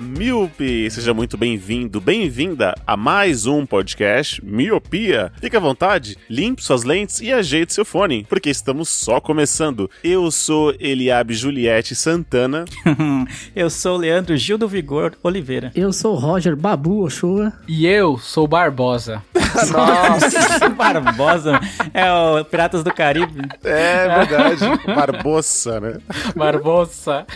Miope! Seja muito bem-vindo, bem-vinda a mais um podcast Miopia. Fique à vontade, limpe suas lentes e ajeite seu fone, porque estamos só começando. Eu sou Eliabe Juliette Santana. Eu sou o Leandro Gil do Vigor Oliveira. Eu sou o Roger Babu Ochoa. E eu sou o Barbosa. Nossa, Barbosa é o Piratas do Caribe. É verdade, Barbosa, né? Barbosa.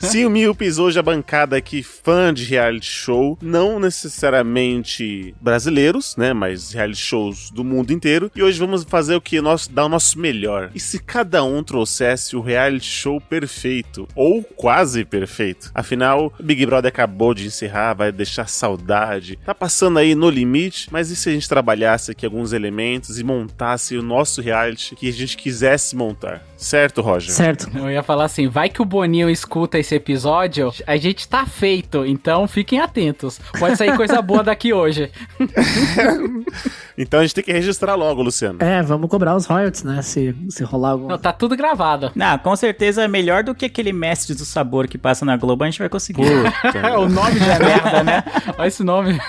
Sim, o Miopes hoje a bancada aqui fã de reality show, não necessariamente brasileiros, né, mas reality shows do mundo inteiro. E hoje vamos fazer o que nós dar o nosso melhor. E se cada um trouxesse o reality show perfeito ou quase perfeito? Afinal, Big Brother acabou de encerrar, vai deixar saudade. Tá passando aí no limite, mas e se a gente trabalhasse aqui alguns elementos e montasse o nosso reality que a gente quisesse montar? Certo, Roger? Certo. Eu ia falar assim, vai que o Boninho escuta esse episódio, a gente tá feito, então fiquem atentos. Pode sair coisa boa daqui hoje. Então a gente tem que registrar logo, Luciano. É, vamos cobrar os royalties, né? Se, se rolar algum. Não, tá tudo gravado. Não, com certeza é melhor do que aquele mestre do sabor que passa na Globo, a gente vai conseguir. o nome já é merda, né? Olha esse nome.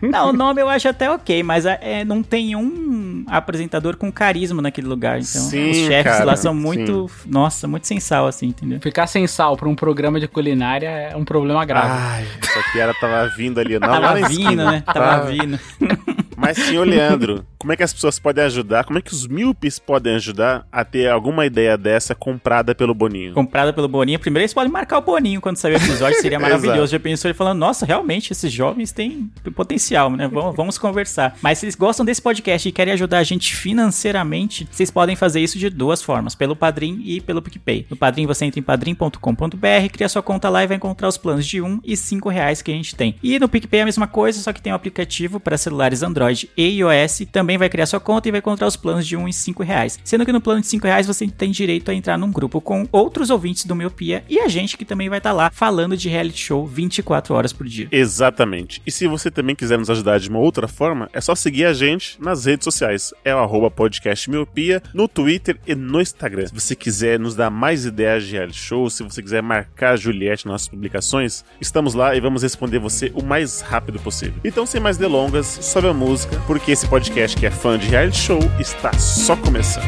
Não, o nome eu acho até ok, mas é, não tem um apresentador com carisma naquele lugar. Então, Sim, os chefes cara, lá são muito, nossa, muito sem sal, assim, entendeu? Ficar sem sal pra um programa de culinária é um problema grave. Ai, essa piada tava vindo ali. Não, Tava vindo, né? Tava vindo. Mas, senhor Leandro, como é que as pessoas podem ajudar? Como é que os míopes podem ajudar a ter alguma ideia dessa comprada pelo Boninho? Comprada pelo Boninho. Primeiro eles podem marcar o Boninho quando sair o episódio, seria maravilhoso. Já pensou ele falando, nossa, realmente, esses jovens têm potencial, né? Vamos, vamos conversar. Mas se eles gostam desse podcast e querem ajudar a gente financeiramente, vocês podem fazer isso de duas formas, pelo Padrim e pelo PicPay. No Padrim você entra em padrim.com.br, cria sua conta lá e vai encontrar os planos de 1 e 5 reais que a gente tem. E no PicPay é a mesma coisa, só que tem um aplicativo para celulares Android e iOS. Também vai criar sua conta e vai encontrar os planos de 1 e 5 reais. Sendo que no plano de 5 reais você tem direito a entrar num grupo com outros ouvintes do Miopia e a gente que também vai estar lá falando de reality show 24 horas por dia. Exatamente. E se você também quiser nos ajudar de uma outra forma, é só seguir a gente nas redes sociais. É o arroba podcast miopia no Twitter e no Instagram. Se você quiser nos dar mais ideias de reality show, se você quiser marcar a Juliette nas nossas publicações, estamos lá e vamos responder você o mais rápido possível. Então, sem mais delongas, sobe a música, porque esse podcast que é fã de reality show está só começando.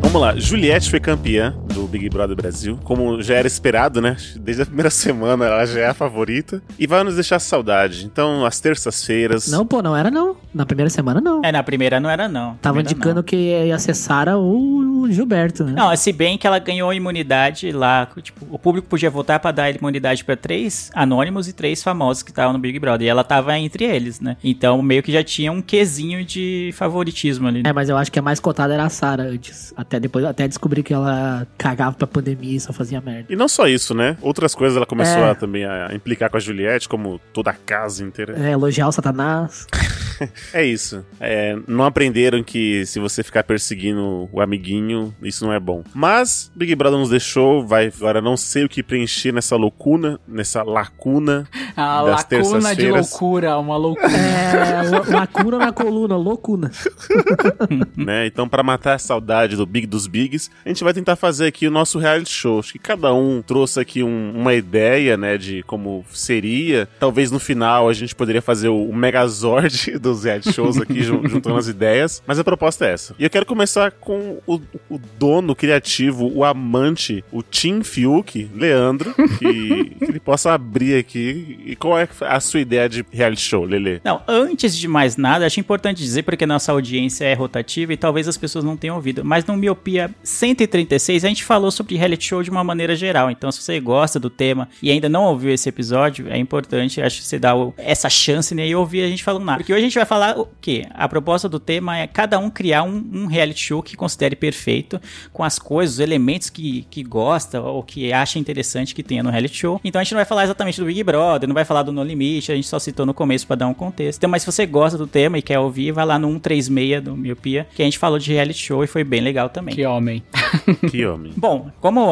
Vamos lá, Juliette foi campeã do Big Brother Brasil, como já era esperado, né? Desde a primeira semana ela já é a favorita e vai nos deixar saudade. Então, às terças-feiras. Não, pô, não era não. Na primeira semana não. É, na primeira não era não. Tava Primeira, indicando não. que ia ser Sara ou o Gilberto, né? Não, se bem que ela ganhou imunidade lá, tipo, o público podia votar pra dar imunidade pra três anônimos e três famosos que estavam no Big Brother, e ela tava entre eles, né? Então meio que já tinha um quesinho de favoritismo ali. É, mas eu acho que a mais cotada era a Sara antes. Até depois, até descobri que ela cagava pra pandemia e só fazia merda. E não só isso, né? Outras coisas ela começou É. a, também a implicar com a Juliette, como toda a casa inteira. É, elogiar o Satanás. É isso. É, não aprenderam que se você ficar perseguindo o amiguinho, isso não é bom. Mas Big Brother nos deixou, vai agora não sei o que preencher nessa loucuna, nessa lacuna A das lacuna de loucura, uma loucura. É, lacuna na coluna, loucuna. né? Então, pra matar a saudade do Big dos Bigs, a gente vai tentar fazer aqui o nosso reality show. Acho que cada um trouxe aqui um- uma ideia, né, de como seria. Talvez no final a gente poderia fazer o, o Megazord dos reality shows aqui, jun- juntando as ideias. Mas a proposta é essa. E eu quero começar com o, o dono criativo, o amante, o Tim Fiuk, Leandro, que, que ele possa abrir aqui. E qual é a sua ideia de reality show, Lele? Não, antes de mais nada, acho importante dizer, porque nossa audiência é rotativa e talvez as pessoas não tenham ouvido, mas no Miopia 136 a gente falou sobre reality show de uma maneira geral. Então, se você gosta do tema e ainda não ouviu esse episódio, é importante, acho que você dá essa chance né, e ouvir a gente falando nada. Porque hoje a gente vai falar o quê? A proposta do tema é cada um criar um, um reality show que considere perfeito, com as coisas, os elementos que, que gosta ou que acha interessante que tenha no reality show. Então a gente não vai falar exatamente do Big Brother, não vai falar do No Limite, a gente só citou no começo para dar um contexto. Então, mas se você gosta do tema e quer ouvir, vai lá no 136 do Miopia, que a gente falou de reality show e foi bem legal também. Que homem. Que homem. Bom, como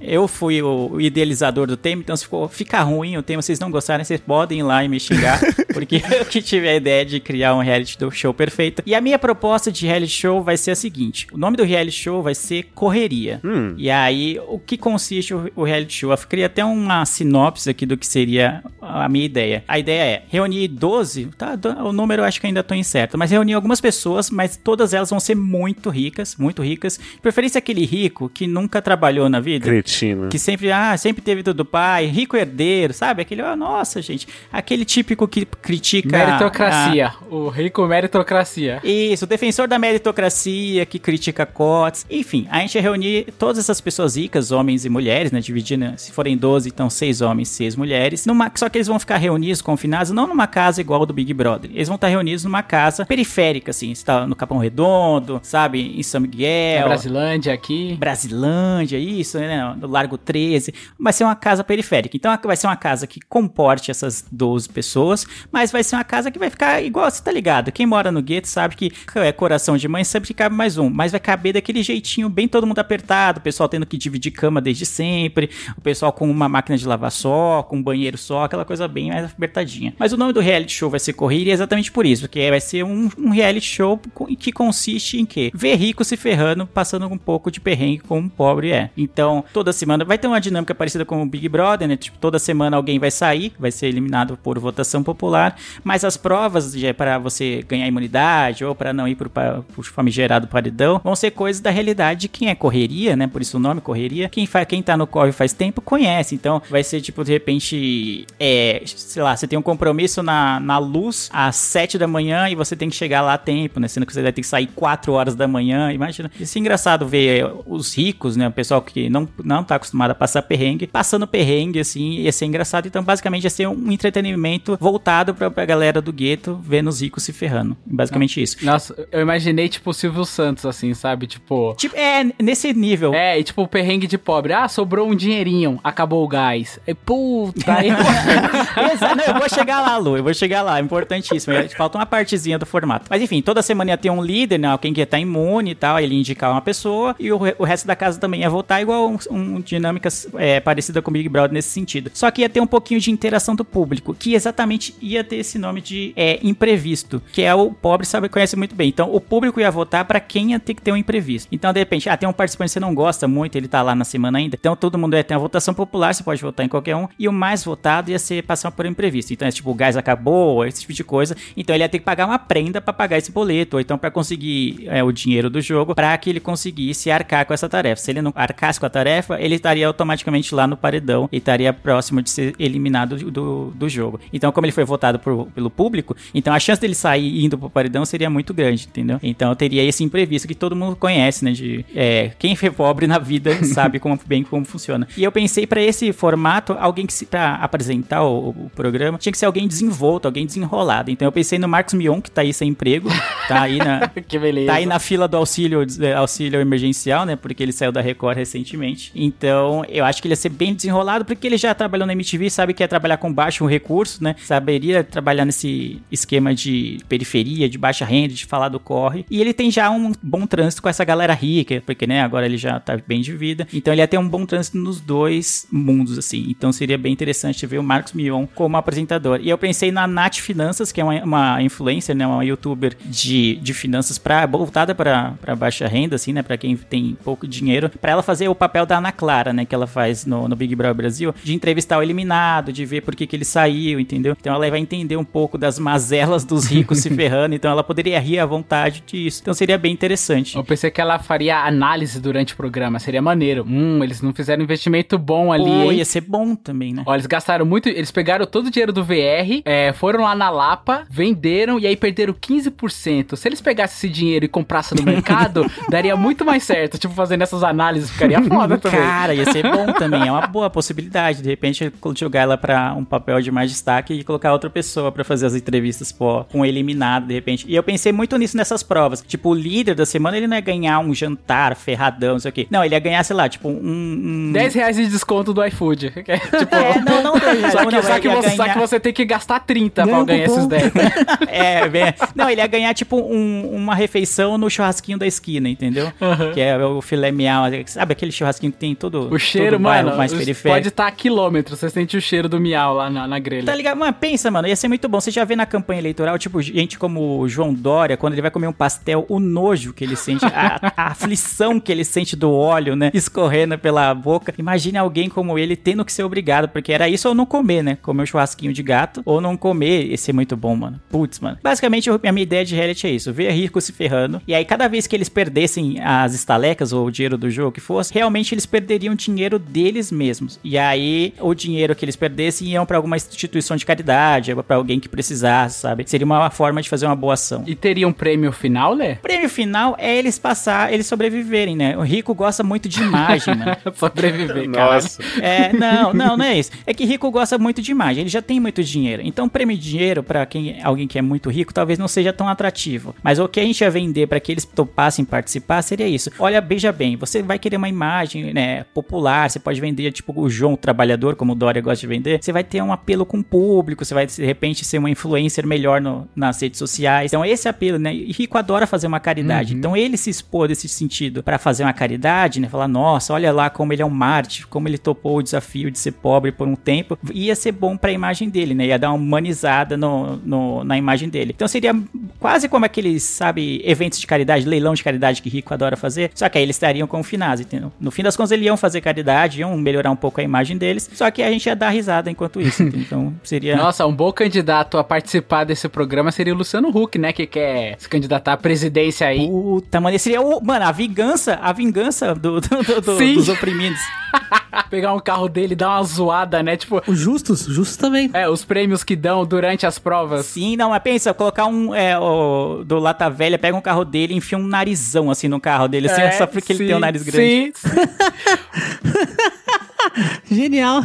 eu fui o idealizador do tema, então se ficou, ficar ruim o tema, vocês não gostarem, vocês podem ir lá e me xingar, porque eu que tive a ideia de criar um reality show perfeito. E a minha proposta de reality show vai ser a seguinte: o nome do reality show vai ser Correria. Hum. E aí, o que consiste o, reality show? Eu queria até uma sinopse aqui do que seria a minha ideia. A ideia é reunir 12, tá? O número eu acho que ainda tô incerto, mas reunir algumas pessoas, mas todas elas vão ser muito ricas, muito ricas. De preferência aquele rico que nunca trabalhou na vida. Cretino. Que sempre, ah, sempre teve tudo do pai, rico herdeiro, sabe? Aquele, ah, nossa, gente, aquele típico que critica. Meritocracia. O rico meritocracia. isso, o defensor da meritocracia, que critica cotas. Enfim, a gente ia reunir todas essas pessoas ricas, homens e mulheres, né? Dividindo, se forem 12, então 6 homens, 6 mulheres. Numa, só que eles vão ficar reunidos, confinados, não numa casa igual do Big Brother. Eles vão estar reunidos numa casa periférica, assim. Você tá no Capão Redondo, sabe? Em São É Miguel. Brasilândia aqui. Brasilândia, isso, né? No Largo 13. Vai ser uma casa periférica. Então vai ser uma casa que comporte essas 12 pessoas, mas vai ser uma casa que vai ficar igual, você tá ligado? Quem mora no gueto sabe que é coração de mãe, sempre que cabe mais um, mas vai caber daquele jeitinho bem todo mundo apertado, o pessoal tendo que dividir cama desde sempre, o pessoal com uma máquina de lavar só, com um banheiro só, aquela coisa bem mais apertadinha. Mas o nome do reality show vai ser Corrida exatamente por isso, porque vai ser um, um reality show que consiste em quê? Ver rico se ferrando, passando um pouco de perrengue como um pobre é. Então, toda semana vai ter uma dinâmica parecida com o Big Brother, né? Tipo, toda semana alguém vai sair, vai ser eliminado por votação popular, mas as provas de, para você ganhar imunidade ou para não ir pro, pa- pro famigerado paredão vão ser coisas da realidade de quem é correria, né? Por isso o nome correria. Quem, fa, quem tá no corre faz tempo conhece. Então, vai ser tipo, de repente, é, sei lá, você tem um compromisso na, na luz às 7 da manhã e você tem que chegar lá a tempo, né? Sendo que você vai ter que sair 4 horas da manhã. Imagina. Isso é engraçado ver é, os ricos, né? O pessoal que não, não tá acostumado a passar perrengue, passando perrengue, assim, ia ser engraçado. Então, basicamente, ia ser um entretenimento voltado pra, pra galera do gueto vendo os ricos se ferrando. Basicamente isso. Nossa, eu imaginei, tipo, o Silvio Santos, assim, sabe? Tipo. Tipo, é, nesse nível. É, e tipo, o perrengue de pobre. Ah, sobrou um dinheirinho, acabou o gás. É, puta, aí. Exato. Não, eu vou chegar lá, Lu. Eu vou chegar lá. É importantíssimo. Falta uma partezinha do formato. Mas enfim, toda semana ia ter um líder, né? Alguém que ia estar imune e tal. Ele ia indicar uma pessoa. E o, o resto da casa também ia votar igual um, um dinâmicas é, parecida com o Big Brother nesse sentido. Só que ia ter um pouquinho de interação do público. Que exatamente ia ter esse nome de é, imprevisto. Que é o pobre sabe, conhece muito bem. Então o público ia votar pra quem ia ter que ter um imprevisto. Então, de repente, ah, tem um participante que você não gosta muito, ele tá lá na semana ainda. Então todo mundo ia ter uma votação popular, você pode votar em qualquer um. E o mais votado ia ser passar por imprevisto. Então, é tipo, o gás acabou, esse tipo de coisa. Então ele ia ter que pagar uma prenda pra pagar esse boleto, ou então pra conseguir é, o dinheiro do jogo, pra que ele conseguisse arcar com essa tarefa. Se ele não arcasse com a tarefa, ele estaria automaticamente lá no paredão e estaria próximo de ser eliminado do, do, do jogo. Então, como ele foi votado por- pelo público, então a chance dele sair indo pro paredão seria muito grande, entendeu? Então teria esse imprevisto que todo mundo conhece, né? De é, quem foi pobre na vida sabe como, bem como funciona. E eu pensei pra esse formato, alguém que se pra apresentar o, o programa, tinha que ser alguém desenvolto, alguém desenrolado. Então eu pensei no Marcos Mion, que tá aí sem emprego, tá aí na, que beleza. Tá aí na fila do auxílio, eh, auxílio emergencial, né? Porque ele saiu da Record recentemente. Então, eu acho que ele ia ser bem desenrolado, porque ele já trabalhou na MTV, sabe que é trabalhar com baixo recurso, né? Saberia trabalhar nesse esquema de periferia, de baixa renda, de falar do corre. E ele tem já um bom trânsito com essa galera rica, porque, né, agora ele já tá bem de vida. Então, ele ia ter um bom trânsito nos dois mundos, assim. Então, seria bem interessante ver o Marcos Mion como apresentador. E eu pensei na Nath Finanças, que é uma, uma influencer, né? Uma youtuber de, de finanças pra, voltada para baixa renda, assim, né? Pra quem tem pouco dinheiro. Pra ela fazer o papel da Ana Clara, né? Que ela faz no, no Big Brother Brasil, de entrevistar o eliminado, de ver por que, que ele saiu, entendeu? Então ela vai entender um pouco das mazelas dos ricos se ferrando. Então ela poderia rir à vontade disso. Então seria bem interessante. Eu pensei que ela faria análise durante o programa, seria maneiro. Hum, eles não fizeram investimento bom ali, Pô, hein? ia ser bom também, né? Ó, eles gastaram muito, eles pegaram todo o dinheiro do VR, é, foram lá na Lapa, venderam e aí perderam 15%. Se eles pegassem esse dinheiro e comprassem no mercado, daria muito mais certo. tipo, fazendo essas análises, ficaria foda também. Cara, ia ser bom também. É uma boa possibilidade. De repente, jogar ela pra um papel de mais destaque e colocar outra pessoa pra fazer as entrevistas com eliminado, de repente. E eu pensei muito nisso nessas provas. Tipo, o líder da semana, ele não ia ganhar um jantar ferradão, não sei o quê. Não, ele ia ganhar, sei lá, tipo, um. um... 10 reais de desconto do iFood. É, tipo, É, não, não, não, só, que, não, só, ele que você, só ganhar- que você tem que gastar 30 Ganha pra ganhar esses 10. né? É, bem, não, ele ia ganhar tipo um- uma refeição no churrasquinho da esquina, entendeu? Que é o filé miau, sabe aquele churrasquinho que tem todo O cheiro, todo bairro mano, mais periférico. pode estar a quilômetros. Você sente o cheiro do miau lá na, na grelha. Tá ligado? Mano, pensa, mano, ia ser muito bom. Você já vê na campanha eleitoral, tipo, gente como o João Dória, quando ele vai comer um pastel, o nojo que ele sente, a, a aflição que ele sente do óleo, né, escorrendo pela boca. Imagine alguém como ele tendo que ser obrigado, porque era isso ou não comer, né? Comer um churrasquinho de gato ou não comer. Ia ser muito bom, mano. Putz, mano. Basicamente, a minha ideia de reality é isso: ver rico se ferrando. E aí, cada vez que eles perdessem as estalecas ou o dinheiro do jogo que fosse, realmente eles perderiam dinheiro deles mesmos. E aí, o dinheiro que eles perdessem iam pra alguma instituição de caridade, pra alguém que precisasse, sabe? Seria uma forma de fazer uma boa ação. E teria um prêmio final? O prêmio final é eles passar, eles sobreviverem, né? O rico gosta muito de imagem, mano. Sobreviver, cara. Nossa. É, não, não, não é isso. É que rico gosta muito de imagem, ele já tem muito dinheiro. Então, prêmio de dinheiro pra quem alguém que é muito rico talvez não seja tão atrativo. Mas o que a gente ia vender pra que eles topassem participar seria isso. Olha, beija bem, você vai querer uma imagem, né, popular, você pode vender tipo o João trabalhador, como o Dória gosta de vender. Você vai ter um apelo com o público, você vai de repente ser uma influencer melhor no- nas redes sociais. Então, esse apelo, né? E rico adora fazer uma caridade. Então, ele se expor desse sentido pra fazer uma caridade, né? Falar, nossa, olha lá como ele é um mártir, como ele topou o desafio de ser pobre por um tempo, ia ser bom pra imagem dele, né? Ia dar uma humanizada no, no- na imagem dele. Então seria quase como aqueles, sabe, eventos de caridade, leilão de caridade que rico adora fazer, só que aí eles estariam com o Finaz, entendeu? No fim das contas, eles iam fazer caridade, iam melhorar um pouco a imagem deles, só que a gente ia dar risada enquanto isso, então seria... Nossa, um bom candidato a participar desse programa seria o Luciano Huck, né? Que quer se candidatar à presidência aí. Puta, mano, esse seria o. Mano, a vingança, a vingança do, do- do- dos oprimidos. Pegar um carro dele e dar uma zoada, né? Tipo, Os justos, justos também. é, os prêmios que dão durante as provas. Sim, não, mas pensa, colocar um. É, o, do Lata Velha, pega um carro dele e enfia um narizão assim no carro dele, assim, É, só porque ele sim, tem um nariz grande. Sim, sim. Genial.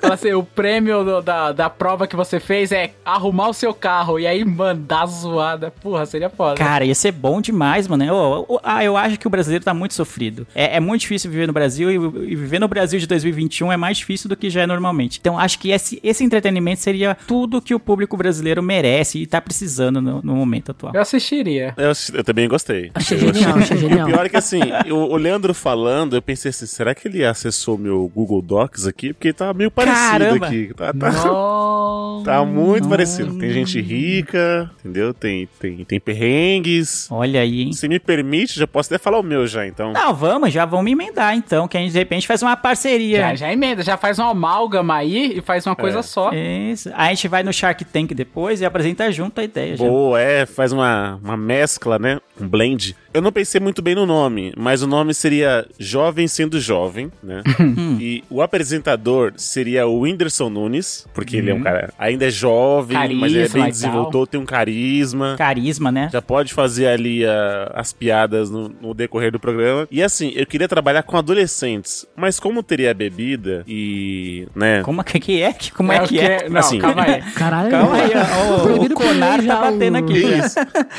Fala assim, o prêmio do- da, da prova que você fez é arrumar o seu carro. E aí, mano, dá zoada. Porra, seria foda. Cara, ia ser bom demais, mano. Ô, ô, ah, eu acho que o brasileiro tá muito sofrido. É, é muito difícil viver no Brasil e, e viver no Brasil de 2021 é mais difícil do que já é normalmente. Então, acho que esse, esse entretenimento seria tudo que o público brasileiro merece e tá precisando no, no momento atual. Eu assistiria. Eu, eu também gostei. Achei Eu genial, achei genial. O pior é que assim, eu- o Leandro falando, eu pensei assim, será que ele acessou meu Google Docs aqui? Porque tá meio parecido Caramba! aqui. Tá, tá- Não. tá muito parecido. Tem gente rica, entendeu? Tem, tem, tem perrengues. Olha aí, hein? Se me permite, já posso até falar o meu já, então. Não, vamos, já vamos emendar então, que a gente de repente faz uma parceria. Já, já emenda, já faz uma amálgama aí e faz uma coisa É. só. Isso. A gente vai no Shark Tank depois e apresenta junto a ideia. já. Boa, é, faz uma, uma mescla, né? Um blend. Eu não pensei muito bem no nome, mas o nome seria Jovem Sendo Jovem, né? e o apresentador seria o Whindersson Nunes, porque ele é um cara ainda é jovem, mas ele é Carisma bem desenvolto, tem um carisma. Carisma, né? Já pode fazer ali ah, as piadas no, no decorrer do programa. E assim, eu queria trabalhar com adolescentes, mas como teria bebida e, né? Como que que é? Que- Como é, o que é? Não, Assim. calma aí. Caralho. Calma aí, ó, o, Conar tá batendo aqui. já. Isso.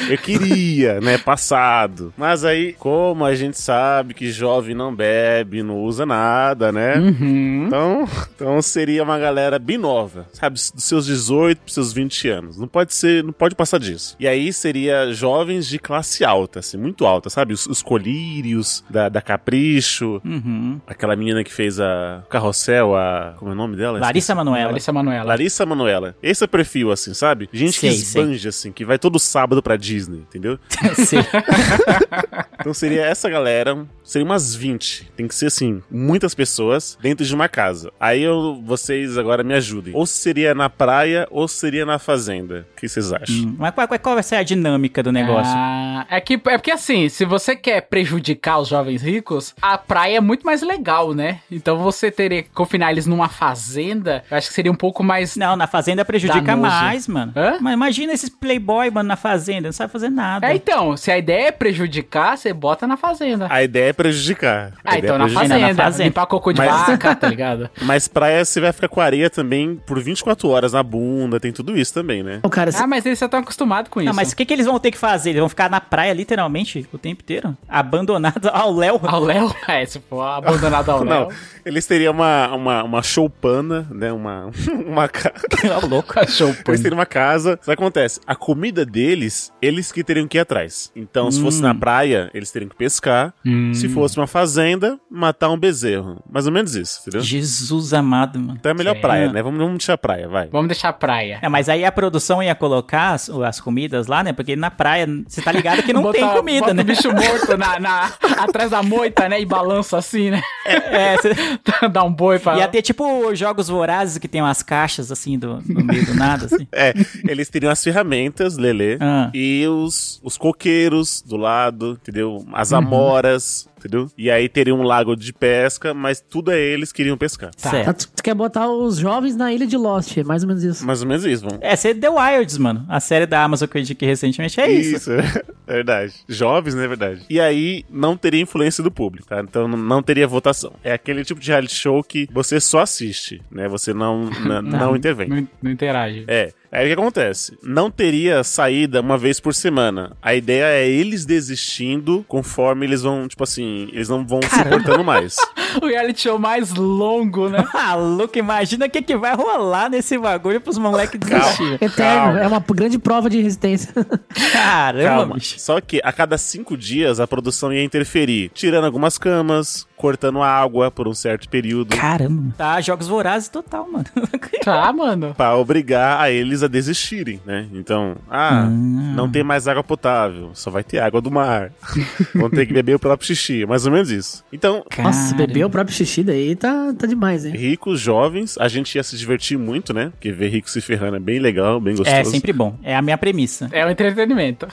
Eu queria, né? Passado. Mas aí, como a gente sabe que jovem não bebe, não usa nada, né? Uhum. Então, então seria uma galera bem nova, sabe? Dos seus 18 pros seus 20 anos. Não pode ser, não pode passar disso. E aí seria jovens de classe alta, assim, muito alta, sabe? Os, os colírios da, da Capricho, Uhum. aquela menina que fez a Carrossel, a. Como é o nome dela? Larissa Manoela. Larissa Manoela. Larissa Manoela. Esse é o perfil, assim, sabe? Gente Sei, que sei. esbanja, assim, que vai todo sábado pra Disney, entendeu? Então seria essa galera, seria umas 20. Tem que ser, assim, muitas pessoas dentro de uma casa. Aí eu, vocês agora me ajudem. Ou seria na praia, ou seria na fazenda. O que vocês acham? Hum, Mas qual, qual vai ser a dinâmica do negócio? Ah, é, que, é porque assim, se você quer prejudicar os jovens ricos, a praia é muito mais legal, né? Então você teria que confinar eles numa fazenda, eu acho que seria um pouco mais. Não, na fazenda prejudica Danoso. mais, mano. Hã? Mas imagina esses playboy, mano, na fazenda, não sabe fazer nada. É, então, se a ideia é prejudicar, você bota na fazenda. A ideia é prejudicar. A Ah, ideia então é na prejudicar. fazenda. na fazenda. Limpar cocô de Mas- vaca, tá ligado? Mas praia você vai ficar com areia também por 24 horas na bunda, tem tudo isso também, né? Ô, cara, se- Ah, mas eles já estão acostumados com isso. Não, mas o que, que eles vão ter que fazer? Eles vão ficar na praia literalmente o tempo inteiro? Abandonados ao Léo? Ao Léo? É, se for abandonado ao Não, Léo. eles teriam uma, uma, uma choupana, né? Uma, uma ca- Ó, louco. Cachorro Eles teriam uma casa. Sabe o que acontece? A comida deles, eles que teriam que ir atrás. Então, se fosse na praia, eles teriam que pescar. Se fosse uma fazenda, matar um bezerro. Mais ou menos isso, entendeu? Jesus amado, mano. Então é melhor Sim. praia, né? Vamos, vamos deixar a praia, vai. Vamos deixar a praia. É, mas aí a produção ia colocar as, as comidas lá, né? Porque na praia, você tá ligado que não Bota- tem comida, bota né? o bicho morto na, na- atrás da moita, né? E balança assim, né? É, você... Dá um boi pra... Ia ter tipo jogos vorazes que tem umas caixas assim do, no meio do nada, assim. É, eles teriam as ferramentas, Lelê, Ah. e os, os coqueiros do lado, entendeu? As Uhum. amoras, entendeu? E aí teria um lago de pesca, mas tudo é eles que iriam pescar. Certo. tá, tu tu quer botar os jovens na ilha de Lost, é mais ou menos isso. Mais ou menos isso, vamos. É, ser The Wilds, mano. A série da Amazon que eu indiquei recentemente é isso. é verdade. Jovens, né? É verdade. E aí não teria influência do público, tá? Então não- não teria votação. É aquele tipo de reality show que você só assiste, né? Você não, n- não intervém. Não, não interage. É. Aí o que acontece? Não teria saída uma vez por semana. A ideia é eles desistindo conforme eles vão, tipo assim, eles não vão se importando mais. O reality show mais longo, né? Louco, imagina o que, que vai rolar nesse bagulho pros moleques desistirem. Eterno, Calma. é uma grande prova de resistência. Caramba, Calma. bicho. Só que a cada cinco dias a produção ia interferir, tirando algumas camas, cortando a água por um certo período. Caramba. Tá, jogos vorazes total, mano. Tá, mano. Pra obrigar a eles a desistirem, né? Então, ah, não tem mais água potável, só vai ter água do mar. Vão ter que beber o próprio xixi, mais ou menos isso. Então, Nossa, Caramba. beber o próprio xixi daí tá, tá demais, hein? ricos, jovens, a gente ia se divertir muito, né? Porque ver ricos se ferrando é bem legal, bem gostoso. É sempre bom. É a minha premissa. É o entretenimento.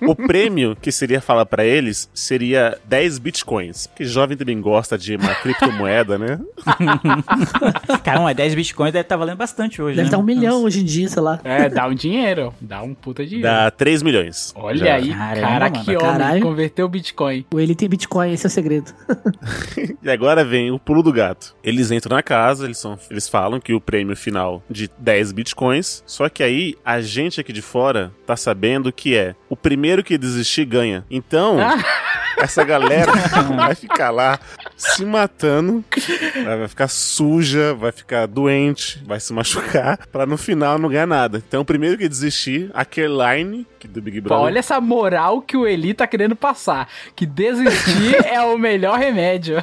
O prêmio que seria falar pra eles seria 10 bitcoins. Porque jovem também gosta de uma criptomoeda, né? Caramba, 10 bitcoins deve estar valendo bastante hoje, Deve né? estar um milhão hoje em dia, sei lá. É, dá um dinheiro. Dá um puta dinheiro. Dá 3 milhões. Olha Já. aí, Caramba, cara, mano. que homem. Caralho. Converteu o Bitcoin. O ele tem Bitcoin, esse é o segredo. E agora vem o pulo do gato. Eles entram na casa, eles, são, eles falam que o prêmio final de 10 bitcoins. Só que aí a gente aqui de fora tá sabendo que é o primeiro que desistir ganha. Então, essa galera vai ficar lá se matando, vai ficar suja, vai ficar doente, vai se machucar, pra no final não ganhar nada. Então, o primeiro que desistir, a Caroline, que do Big Brother. Olha essa moral que o Eli tá querendo passar. Que desistir é o melhor remédio.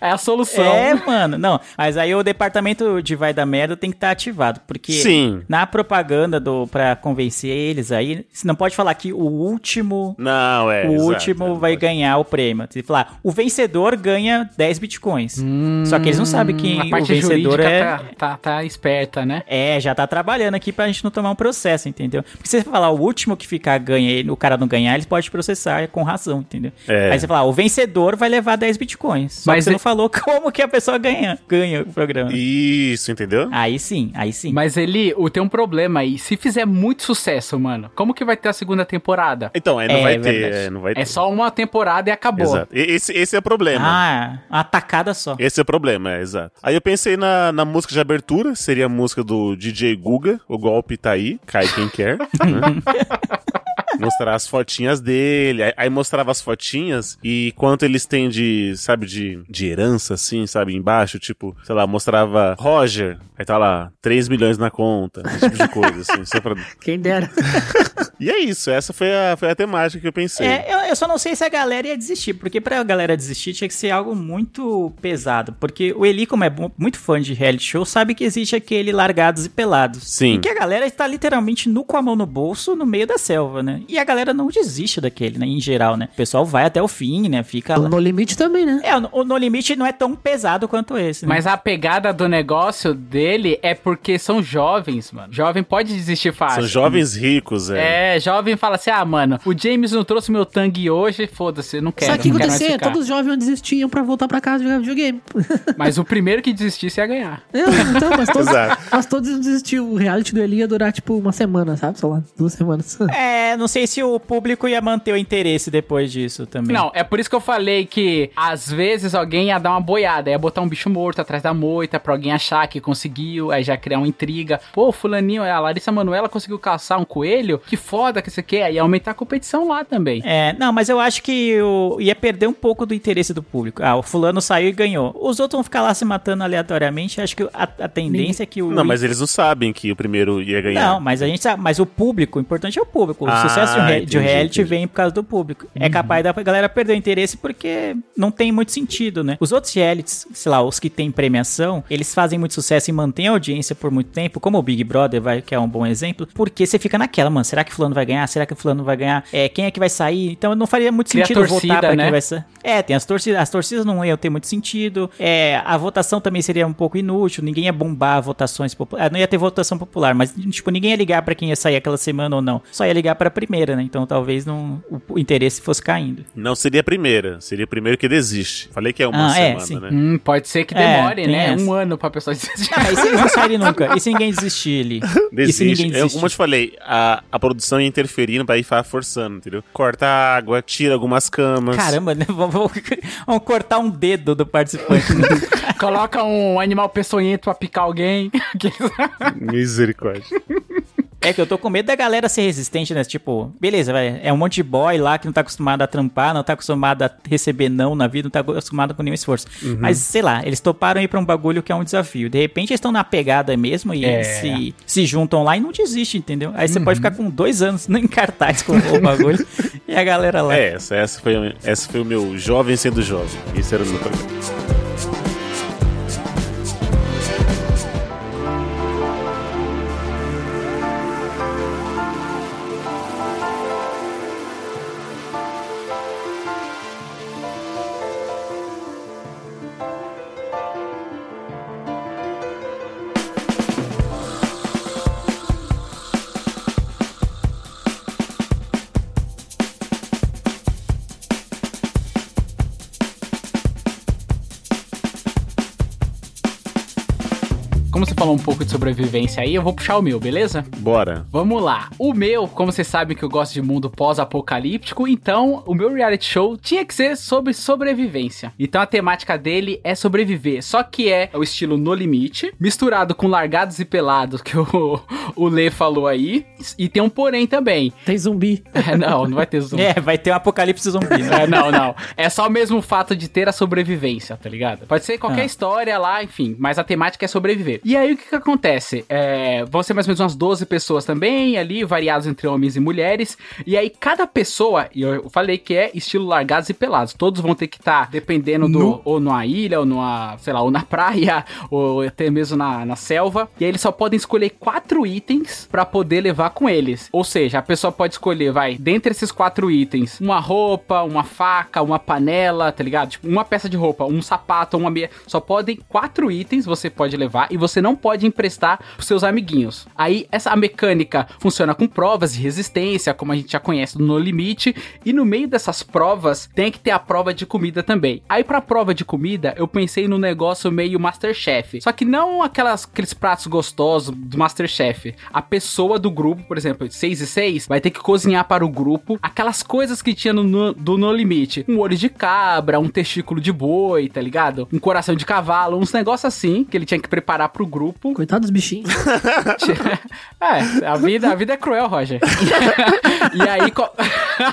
É a solução. É, mano. Não, mas aí o departamento de vai dar merda tem que estar ativado. Porque Sim. na propaganda do pra convencer eles aí, você não pode falar que o último. Não, é. o exato, último é, vai pode. ganhar o prêmio. Você falar, o vencedor ganha 10 bitcoins. Só que eles não sabem que a o parte vencedor jurídica é. tá, tá, tá esperta, né? É, já tá trabalhando aqui pra gente não tomar um processo, entendeu? Porque se você falar o último que ficar ganha e o cara não ganhar, eles podem processar com razão, entendeu? É. Aí você fala, o vencedor vai levar 10 bitcoins. Só Mas que você é- não falou como que a pessoa ganha, ganha o programa. Isso, entendeu? Aí sim, aí sim. Mas Eli, o- tem um problema aí. Se fizer muito sucesso, mano, como que vai ter a segunda temporada? Então, aí não É, vai é ter, é, não vai ter. É só uma temporada e acabou. Exato. Esse, esse é o problema. Ah, uma tacada só. Esse é o problema, é, exato. Aí eu pensei na, na música de abertura, seria a música do DJ Guga, o golpe tá aí, cai quem quer. né? Mostrar as fotinhas dele, aí, aí mostrava as fotinhas e quanto eles têm de, sabe, de, de herança, assim, sabe, embaixo, tipo, sei lá, mostrava Roger, aí tá lá, 3 milhões na conta, esse tipo de coisa, assim, só pra... Quem dera. E é isso, essa foi a, foi a temática que eu pensei. É, eu, eu só não sei se a galera ia desistir, porque pra galera desistir tinha que ser algo muito pesado. Porque o Eli, como é muito fã de reality show, sabe que existe aquele largados e pelados. Sim. E que a galera está literalmente nu com a mão no bolso, no meio da selva, né? E a galera não desiste daquele, né? Em geral, né? O pessoal vai até o fim, né? Fica lá. No limite também, né? É, o No Limite não é tão pesado quanto esse, né? Mas a pegada do negócio dele é porque são jovens, mano. Jovem pode desistir fácil. São jovens ricos, é. É, jovem fala assim: ah, mano, o James não trouxe meu tangue hoje, foda-se, eu não quero. Só que ficar. todos os jovens desistiam pra voltar pra casa jogar videogame. Mas o primeiro que desistisse ia ganhar. É, então, mas todos, Exato. mas todos desistiam. O reality do Eli ia durar, tipo, uma semana, sabe? Sei lá, duas semanas. É, não, sei se o público ia manter o interesse depois disso também. Não, é por isso que eu falei que às vezes alguém ia dar uma boiada, ia botar um bicho morto atrás da moita pra alguém achar que conseguiu, aí já criar uma intriga. Pô, fulaninho, a Larissa Manoela conseguiu caçar um coelho? Que foda que você quer. E aumentar a competição lá também. É, não, mas eu acho que o, ia perder um pouco do interesse do público. Ah, o fulano saiu e ganhou. Os outros vão ficar lá se matando aleatoriamente. Acho que a, a tendência é que o. Não, mas eles não sabem que o primeiro ia ganhar. Não, mas a gente sabe. Mas o público, o importante é o público. O Ah, sucesso de um, re- de reality entendi. vem por causa do público. É capaz da galera perder o interesse porque não tem muito sentido, né? Os outros realities, sei lá, os que têm premiação, eles fazem muito sucesso e mantêm a audiência por muito tempo, como o Big Brother, vai, que é um bom exemplo, porque você fica naquela, mano, será que fulano vai ganhar? Será que fulano vai ganhar? É, quem é que vai sair? Então não faria muito sentido torcida, votar pra né? quem vai sair. É, tem as torcidas, as torcidas não iam ter muito sentido. É, a votação também seria um pouco inútil, ninguém ia bombar votações populares. Não ia ter votação popular, mas tipo, ninguém ia ligar pra quem ia sair aquela semana ou não. Só ia ligar pra primeira, né? Então talvez não o, o interesse fosse caindo. Não seria a primeira. Seria o primeiro que desiste. Falei que é uma Ah, é, semana, sim. né? Hum, pode ser que É, demore, tem né? essa. Um ano pra pessoa desistir. Ah, e se não nunca? E se ninguém desistir ali? E se Desiste. ninguém Eu, desistir? como eu te falei, a, a produção ia interferindo pra ir forçando, entendeu? Corta a água, tira algumas camas. Caramba, né? Vamos, vamos- vamos cortar um dedo do participante. né? Coloca um animal peçonhento pra picar alguém. Misericórdia. É que eu tô com medo da galera ser resistente, né? Tipo, beleza, vai. É um monte de boy lá que não tá acostumado a trampar, não tá acostumado a receber não na vida, não tá acostumado com nenhum esforço. Uhum. Mas, sei lá, eles toparam ir pra um bagulho que é um desafio. De repente eles estão na pegada mesmo e É. se, se juntam lá e não desistem, entendeu? Aí você pode Uhum. ficar com dois anos em cartaz com o bagulho e a galera lá. É, essa, essa, foi, essa foi o meu jovem sendo jovem. Esse era o meu programa. Falou um pouco de sobrevivência aí, eu vou puxar o meu, beleza? Bora. Vamos lá. O meu, como vocês sabem que eu gosto de mundo pós-apocalíptico, então o meu reality show tinha que ser sobre sobrevivência. Então a temática dele é sobreviver, só que é o estilo No Limite, misturado com Largados e Pelados, que o, o Lê falou aí, e tem um porém também. Tem zumbi. É, não, não vai ter zumbi. É, vai ter um apocalipse zumbi, né? É, não, não. É só mesmo o fato de ter a sobrevivência, tá ligado? Pode ser qualquer Ah. história lá, enfim, mas a temática é sobreviver. E aí o que que acontece? É, vão ser mais ou menos umas 12 pessoas também, ali, variados entre homens e mulheres. E aí cada pessoa, e eu falei que é estilo largados e pelados. Todos vão ter que estar, dependendo do. Nu. Ou numa ilha, ou numa, sei lá, ou na praia, ou até mesmo na, na selva. E aí eles só podem escolher quatro itens pra poder levar com eles. Ou seja, a pessoa pode escolher, vai, dentre esses quatro itens, uma roupa, uma faca, uma panela, tá ligado? Tipo, uma peça de roupa, um sapato, uma meia. Só podem quatro itens você pode levar e você não pode emprestar pros seus amiguinhos. Aí essa mecânica funciona com provas de resistência, como a gente já conhece no Limite, e no meio dessas provas tem que ter a prova de comida também. Aí pra prova de comida, eu pensei no negócio meio Masterchef. Só que não aquelas, aqueles pratos gostosos do Masterchef. A pessoa do grupo, por exemplo, 6 e 6, vai ter que cozinhar para o grupo aquelas coisas que tinha no, do No Limite. Um olho de cabra, um testículo de boi, tá ligado? Um coração de cavalo, uns negócios assim que ele tinha que preparar pro grupo. Coitado dos bichinhos. É, a vida, a vida é cruel, Roger. e aí, qual,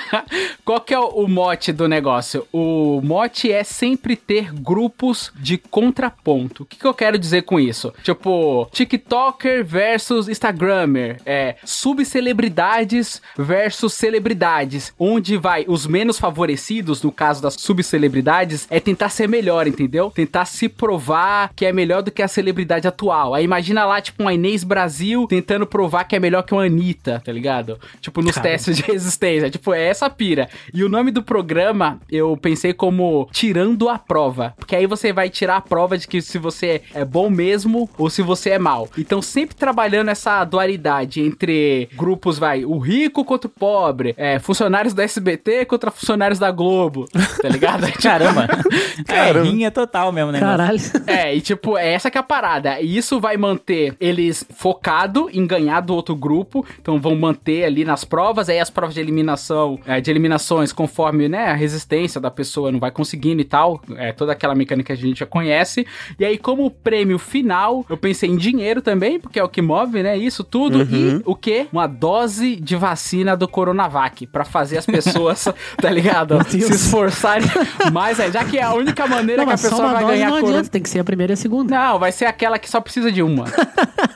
qual que é o, o mote do negócio? O mote é sempre ter grupos de contraponto. O que, que eu quero dizer com isso? Tipo, TikToker versus Instagrammer. É, subcelebridades versus celebridades. Onde vai os menos favorecidos, no caso das subcelebridades, é tentar ser melhor, entendeu? Tentar se provar que é melhor do que a celebridade atual. Aí imagina lá, tipo, uma Inês Brasil tentando provar que é melhor que uma Anitta, tá ligado? Tipo, nos testes de resistência. Tipo, é essa pira. E o nome do programa, eu pensei como Tirando a Prova. Porque aí você vai tirar a prova de que se você é bom mesmo ou se você é mal. Então, sempre trabalhando essa dualidade entre grupos, vai, o rico contra o pobre, é, funcionários da SBT contra funcionários da Globo, tá ligado? Caramba. Caramba. É, rinha total mesmo, né? Caralho. É, e tipo, é essa que é a parada. E isso vai manter eles focado em ganhar do outro grupo, então vão manter ali nas provas, aí as provas de eliminação, é, de eliminações conforme, né, a resistência da pessoa não vai conseguindo e tal, é toda aquela mecânica que a gente já conhece. E aí como prêmio final, eu pensei em dinheiro também, porque é o que move, né, isso tudo e o que? Uma dose de vacina do Coronavac para fazer as pessoas, tá ligado? Se esforçarem mais, é, já que é a única maneira Não, que a pessoa vai ganhar não corona. adianta, tem que ser a primeira e a segunda. Não, vai ser aquela que só precisa de uma.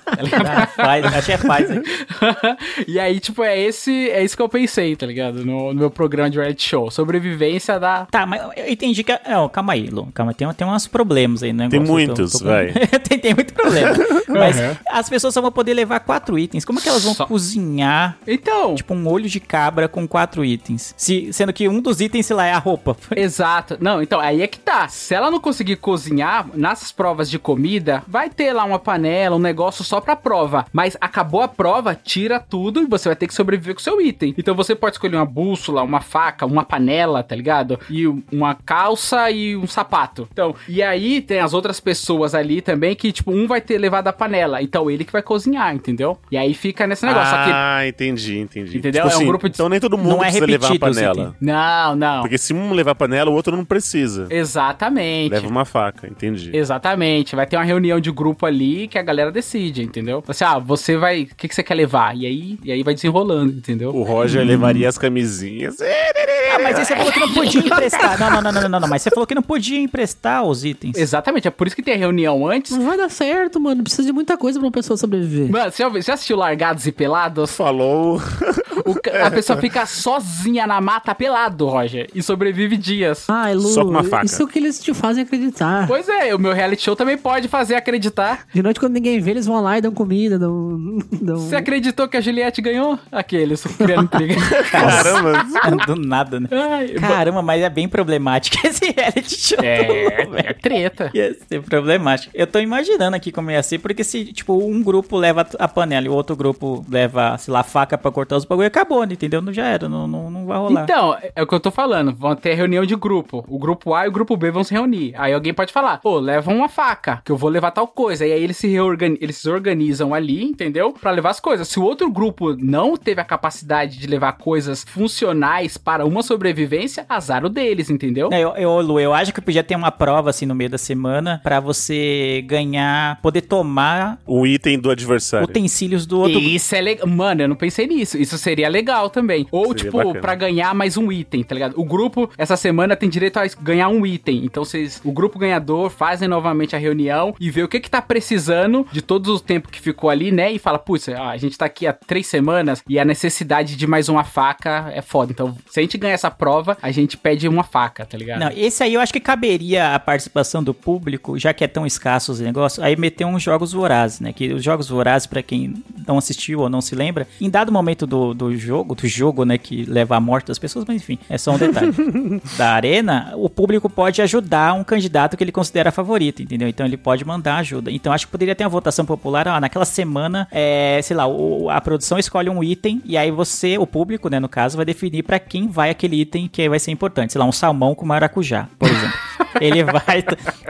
Ah, faz, é hein? e aí, tipo, é esse, é isso que eu pensei, tá ligado? No, no meu programa de reality show. Sobrevivência da. Tá, mas eu entendi que. Não, calma aí, Lu. Calma, tem, tem uns problemas aí, né? Tem muitos, vai. tem, tem muito problema. Mas Uhum. as pessoas só vão poder levar quatro itens. Como é que elas vão Só- cozinhar, Então. tipo, um olho de cabra com quatro itens? Se, sendo que um dos itens, sei lá, é a roupa. Exato. Não, então, aí é que tá. Se ela não conseguir cozinhar, nessas provas de comida, vai ter lá uma panela, um negócio só pra prova. Mas acabou a prova, tira tudo e você vai ter que sobreviver com o seu item. Então você pode escolher uma bússola, uma faca, uma panela, tá ligado? E um- uma calça e um sapato. Então, e aí tem as outras pessoas ali também que, tipo, um vai ter levado a panela. Então ele que vai cozinhar, entendeu? E aí fica nesse negócio. Que. ah, entendi, entendi. Entendeu? É um grupo de- Então nem todo mundo Não é precisa levar a panela. Não, não. Porque se um levar a panela, o outro não precisa. Exatamente. Leva uma faca, entendi. Exatamente. Vai ter uma reunião de grupo ali que a galera decide, entendeu? Você, ah, você vai. O que, que você quer levar? E aí, e aí vai desenrolando, entendeu? O Roger levaria as camisinhas. Ah, mas aí você falou que não podia emprestar. Não, não, não, não, não, não. Mas você falou que não podia emprestar os itens. Exatamente, é por isso que tem a reunião antes. Não vai dar certo, mano. Precisa de muita coisa pra uma pessoa sobreviver. Mano, você você já assistiu Largados e Pelados? Falou. O a pessoa fica sozinha na mata pelado, Roger, e sobrevive dias. Ai, Lu, Só com uma faca. isso é o que eles te fazem acreditar. Pois é, o meu reality show também pode fazer acreditar. De noite, quando ninguém vê, eles vão lá e dão comida, dão... dão... Você acreditou que a Juliette ganhou? Aqueles, criando intriga. Caramba. Do nada, né? Ai, Caramba, mas é bem problemático esse reality show. é, velho. é treta. Ia ser problemático. Eu tô imaginando aqui como ia ser, porque se, tipo, um grupo leva a panela e o outro grupo leva, sei lá, a faca pra cortar os bagulho, acabou, né? entendeu? Não já era, não, não, não vai rolar. Então, é o que eu tô falando. Vão ter reunião de grupo. O grupo A e o grupo B vão se reunir. Aí alguém pode falar, pô, leva uma faca, que eu vou levar tal coisa. E aí eles se, reorgan... eles se organizam ali, entendeu? Pra levar as coisas. Se o outro grupo não teve a capacidade de levar coisas funcionais para uma sobrevivência, azar o deles, entendeu? É, Eu, eu, Lu, eu acho que podia ter uma prova assim no meio da semana pra você ganhar, poder tomar O item do adversário. utensílios do outro E isso é legal. Mano, eu não pensei nisso. Isso seria legal também. Ou, Seria tipo, bacana. pra ganhar mais um item, tá ligado? O grupo, essa semana, tem direito a ganhar um item. Então, vocês, o grupo ganhador fazem novamente a reunião e vê o que que tá precisando de todo o tempo que ficou ali, né? E fala, putz, ó, a gente tá aqui há três semanas e a necessidade de mais uma faca é foda. Então, se a gente ganhar essa prova, a gente pede uma faca, tá ligado? Não, esse aí eu acho que caberia a participação do público, já que é tão escasso os negócios, aí meter uns jogos vorazes, né? Que os jogos vorazes, pra quem não assistiu ou não se lembra, em dado momento do, do jogo, do jogo, né, que leva à morte das pessoas, mas enfim, é só um detalhe. da arena, o público pode ajudar um candidato que ele considera favorito, entendeu? Então ele pode mandar ajuda. Então acho que poderia ter uma votação popular, ó, naquela semana, é, sei lá, o- a produção escolhe um item e aí você, o público, né, no caso, vai definir pra quem vai aquele item que vai ser importante. Sei lá, um salmão com maracujá, por exemplo. Ele vai.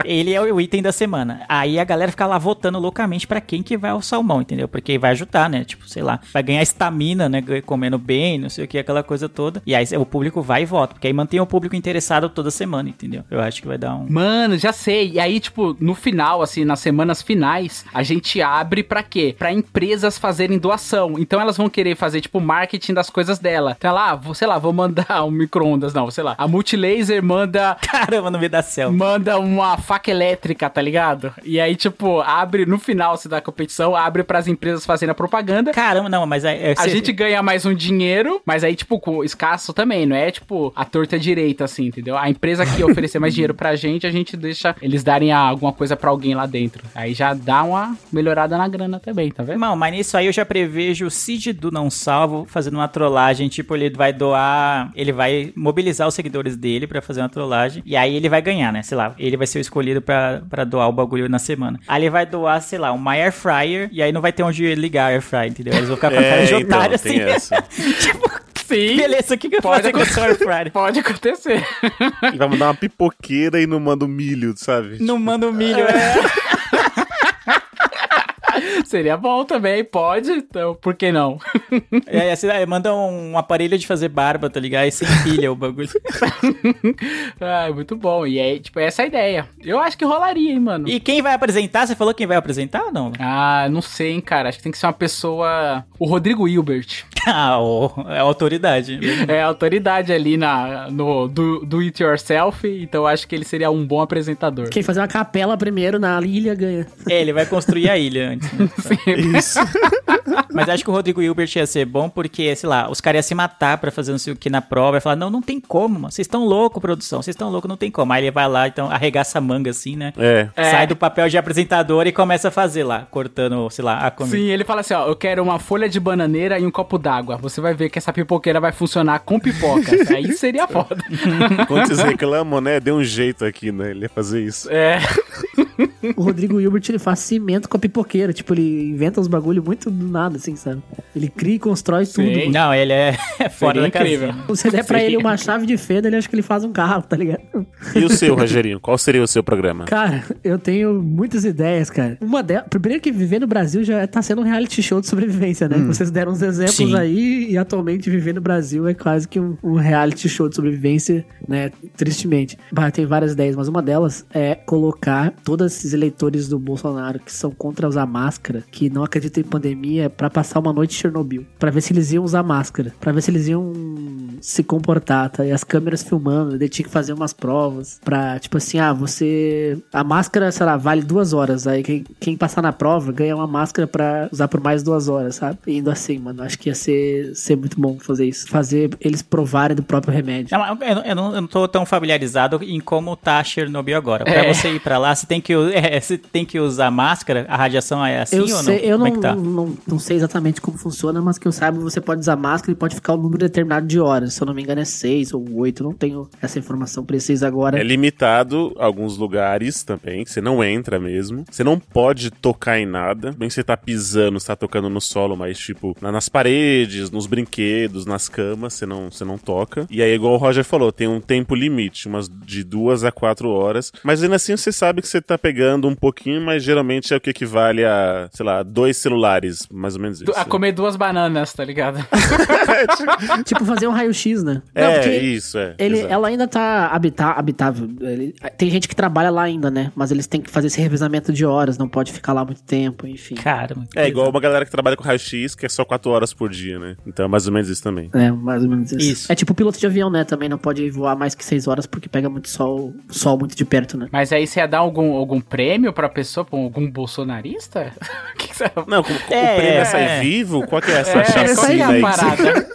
Ele é o item da semana. Aí a galera fica lá votando loucamente pra quem que vai ao salmão, entendeu? Porque vai ajudar, né? Tipo, sei lá, vai ganhar estamina, né? Comendo bem, não sei o que, aquela coisa toda. E aí o público vai e vota. Porque aí mantém o público interessado toda semana, entendeu? Eu acho que vai dar um. Mano, já sei. E aí, tipo, no final, assim, nas semanas finais, a gente abre pra quê? Pra empresas fazerem doação. Então elas vão querer fazer, tipo, marketing das coisas dela. Então lá, vou, sei lá, vou mandar um micro-ondas, não, sei lá. A Multilaser manda Caramba, no meio da selva. manda uma faca elétrica, tá ligado? E aí, tipo, abre no final se da competição, abre pras empresas fazendo a propaganda. Caramba, não, mas aí. é, A gente ganha mais um dinheiro, mas aí, tipo, com escasso também, não é tipo a torta direita, assim, entendeu? A empresa que oferecer mais dinheiro pra gente, a gente deixa eles darem alguma coisa pra alguém lá dentro. Aí já dá uma melhorada na grana também, tá vendo? Irmão, mas nisso aí eu já prevejo o Cid do Não Salvo fazendo uma trollagem. Tipo, ele vai doar. Ele vai mobilizar os seguidores dele pra fazer uma trollagem. E aí ele vai ganhar, né? Sei lá, ele vai ser o escolhido pra, pra doar o bagulho na semana. Aí ele vai doar, sei lá, uma air fryer. E aí não vai ter onde ligar a air fryer, entendeu? Eles vão ficar com a cara É, de então, otário assim. essa. Sim. Beleza, o que, que eu Pode fryer? Pode acontecer. E vai mandar uma pipoqueira e não manda o milho, sabe? Não manda o milho, é. Seria bom também, pode, então por que não? É, é, você é, manda um aparelho de fazer barba, tá ligado? Aí sem pilha o bagulho. ah, muito bom. E aí, tipo, essa é a ideia. Eu acho que rolaria, hein, mano. E quem vai apresentar? Você falou quem vai apresentar ou não? Ah, não sei, hein, cara. Acho que tem que ser uma pessoa. O Rodrigo Hilbert. Ah, o- é a autoridade. É a autoridade ali na, no do, do It Yourself, então eu acho que ele seria um bom apresentador. Quem fazer uma capela primeiro na ilha ganha. É, ele vai construir a ilha antes. né? Isso. Mas acho que o Rodrigo Hilbert ia ser bom porque, sei lá, os caras iam se matar pra fazer não sei o que na prova. Ia falar, não, não tem como, mano. Vocês estão loucos, produção. Vocês estão loucos, não tem como. Aí ele vai lá, então, arregaça a manga assim, né? É. É. Sai do papel de apresentador e começa a fazer lá, cortando, sei lá, a comida. Sim, ele fala assim, ó, eu quero uma folha de bananeira e um copo d'água. Você vai ver que essa pipoqueira vai funcionar com pipoca. Aí seria foda. Quando vocês reclamam, né? Deu um jeito aqui, né? Ele ia fazer isso. É. O Rodrigo Hilbert, ele faz cimento com a pipoqueira. Tipo, ele inventa uns bagulho muito do nada, assim, sabe? Ele cria e constrói tudo. Sim. mano. Não, ele é fora Seria da incrível. casinha. Se você der pra ele uma chave de fenda, ele acha que ele faz um carro, tá ligado? E o seu, Rogerinho? Qual seria o seu programa? Cara, eu tenho muitas ideias, cara. Uma delas. Primeiro que viver no Brasil já tá sendo um reality show de sobrevivência, né? Vocês deram uns exemplos Sim. aí e atualmente viver no Brasil é quase que um, um reality show de sobrevivência, né? Tristemente. Bah, tem várias ideias, mas uma delas é colocar todos esses eleitores do Bolsonaro que são contra usar máscara, que não acreditam em pandemia, pra passar uma noite em Chernobyl. Pra ver se eles iam usar máscara. Pra ver se eles iam se comportar, tá? E as câmeras filmando, daí tinha que fazer umas provas pra, tipo assim, ah, você. A máscara, sei lá, vale duas horas. Aí quem, quem passar na prova ganha uma máscara pra usar por mais duas horas, sabe? Indo assim, mano. Acho que ia ser, ser muito bom fazer isso. Fazer eles provarem do próprio remédio. Mas eu, não- eu não, eu não tô tão familiarizado em como tá Chernobyl agora. Pra É. você ir pra lá, você tem, que, é, você tem que usar máscara? A radiação é assim eu ou sei, não? eu como não, é que tá? não, não sei exatamente como funciona, mas que eu saiba, você pode usar máscara e pode ficar um número determinado de horas. Se eu não me engano, é seis ou oito. Não tenho essa informação precisa agora. É limitado alguns lugares também, que você não entra mesmo. Você não pode tocar em nada. Bem que você tá pisando, você tá tocando no solo, mas tipo, na- nas paredes, nos brinquedos, nas camas, você não, você não toca. E aí, igual o Roger falou, tem um tempo limite, umas de duas a quatro horas. Mas ainda assim você sabe que você tá pegando um pouquinho, mas geralmente é o que equivale a, sei lá, dois celulares, mais ou menos isso. A comer duas bananas, tá ligado? tipo, fazer um raio-x, né? É, isso, é. Ele, exato. ela ainda tá habita, habitável. Ele- tem gente que trabalha lá ainda, né? Mas eles têm que fazer esse revezamento de horas, não pode ficar lá muito tempo, enfim. Cara. É igual uma galera que trabalha com raio-x, que é só quatro horas por dia, né? Então é mais ou menos isso também. É, mais ou menos isso. Isso. É tipo piloto de avião, né? Também não pode voar mais que seis horas porque pega muito sol, sol muito de perto, né? Mas aí você ia dar algum, algum prêmio pra pessoa, pra algum bolsonarista? O que que você... Não, como, É, o prêmio é sair é. vivo? Qual que é essa É, é chacina a aí? parada?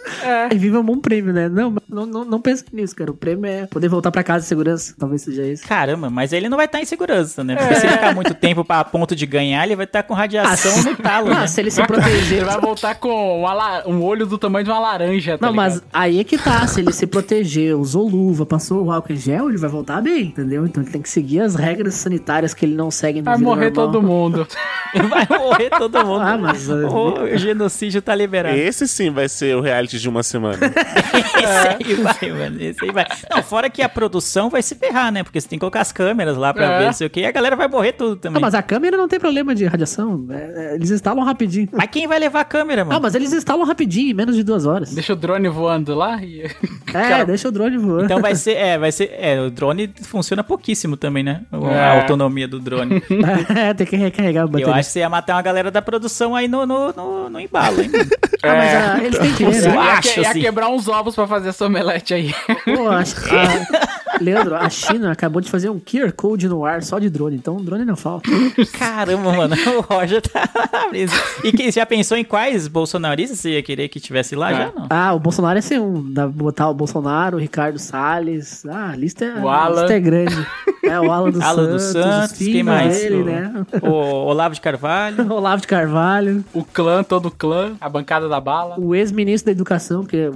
E viva um bom prêmio, né? Não, não, não, não pensa nisso, cara. O prêmio é poder voltar pra casa em segurança. Talvez seja isso. Caramba, mas ele não vai estar em segurança, né? Porque se ele ficar muito tempo pra a ponto de ganhar, ele vai estar com radiação no talo, né? Ah, se ele se Ele proteger. vai voltar com uma la- um olho do tamanho de uma laranja, tá Não, mas ligado? aí é que tá. Se ele se proteger, usou luva, passou o álcool em gel, ele vai voltar bem, entendeu? Então ele tem que seguir as regras sanitárias que ele não segue no Vai morrer normal. todo mundo. Vai morrer todo mundo. Ah, mas, uh, o genocídio tá liberado. Esse sim vai ser o reality de uma semana. Esse aí vai, mano. Esse aí vai. Não, fora que a produção vai se ferrar, né? Porque você tem que colocar as câmeras lá pra É. ver, não sei o que, e a galera vai morrer tudo também. Ah, mas a câmera não tem problema de radiação. É, é, eles instalam rapidinho. Mas quem vai levar a câmera, mano? Ah, mas eles instalam rapidinho, em menos de duas horas. Deixa o drone voando lá e... É, deixa o drone voando. Então vai ser, é, vai ser, é, o drone funciona pouquíssimo também, né? O- A É. autonomia do drone. é, tem que recarregar o Eu bateria. acho que você ia matar uma galera da produção aí no, no, no, no embalo, hein? mano? Ah, mas ah, eles têm que ver, Eu ia, acho, que- ia assim. quebrar uns ovos pra fazer essa omelete aí. Pô, a, a- Leandro, a China acabou de fazer um QR Code no ar só de drone, então o drone não falta. Caramba, mano, o Roger tá brisa. E que, já pensou em quais bolsonaristas você ia querer que tivesse lá? É. Já não. Ah, o Bolsonaro ia ser um. Botar o Bolsonaro, o Ricardo Salles. Ah, a lista é, O a Alan. lista é grande. É, o Alan dos Alan dos Santos, Santos, os quem mais? dele, O- né? O Olavo de Carvalho. Olavo de Carvalho, O clã, todo o clã, a bancada da bala. o ex-ministro da Educação, que é o.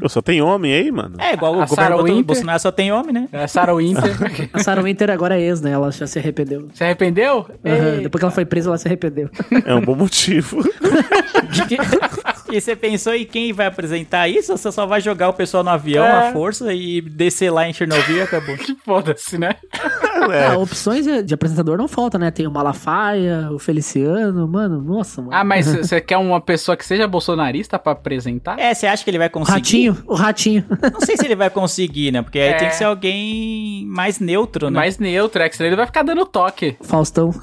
Eu só tem homem aí, mano. É, igual A o Sarah governo Winter. Bolsonaro só tem homem, né? É, Sarah Winter. A Sarah Winter agora é ex, né? Ela já se arrependeu. Se arrependeu? Ei. Depois que ela foi presa, ela se arrependeu. É um bom motivo. E você pensou em quem vai apresentar isso? Ou você só vai jogar o pessoal no avião, É. à força, e descer lá em Chernobyl e acabou? Que foda-se, né? É. Ah, opções de, apresentador não falta, né? Tem o Malafaia, o Feliciano, mano, nossa, mano. Ah, mas você quer uma pessoa que seja bolsonarista pra apresentar? É, você acha que ele vai o conseguir? ratinho, o ratinho. Não sei se ele vai conseguir, né? Porque aí É. tem que ser alguém mais neutro, né? Mais neutro, é que senão ele vai ficar dando toque. Faustão.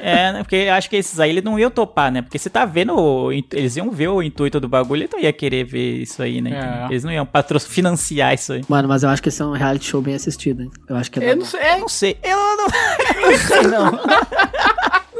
É, né? Porque eu acho que esses aí ele não ia topar, né? Porque você tá vendo, eles iam ver o intuito do bagulho, ele não ia querer ver isso aí, né? É. Eles não iam patro financiar isso aí. Mano, mas eu acho que esse é um reality show bem assistido, hein? Eu acho que é Eu não sei. Eu não sei. Eu não, não sei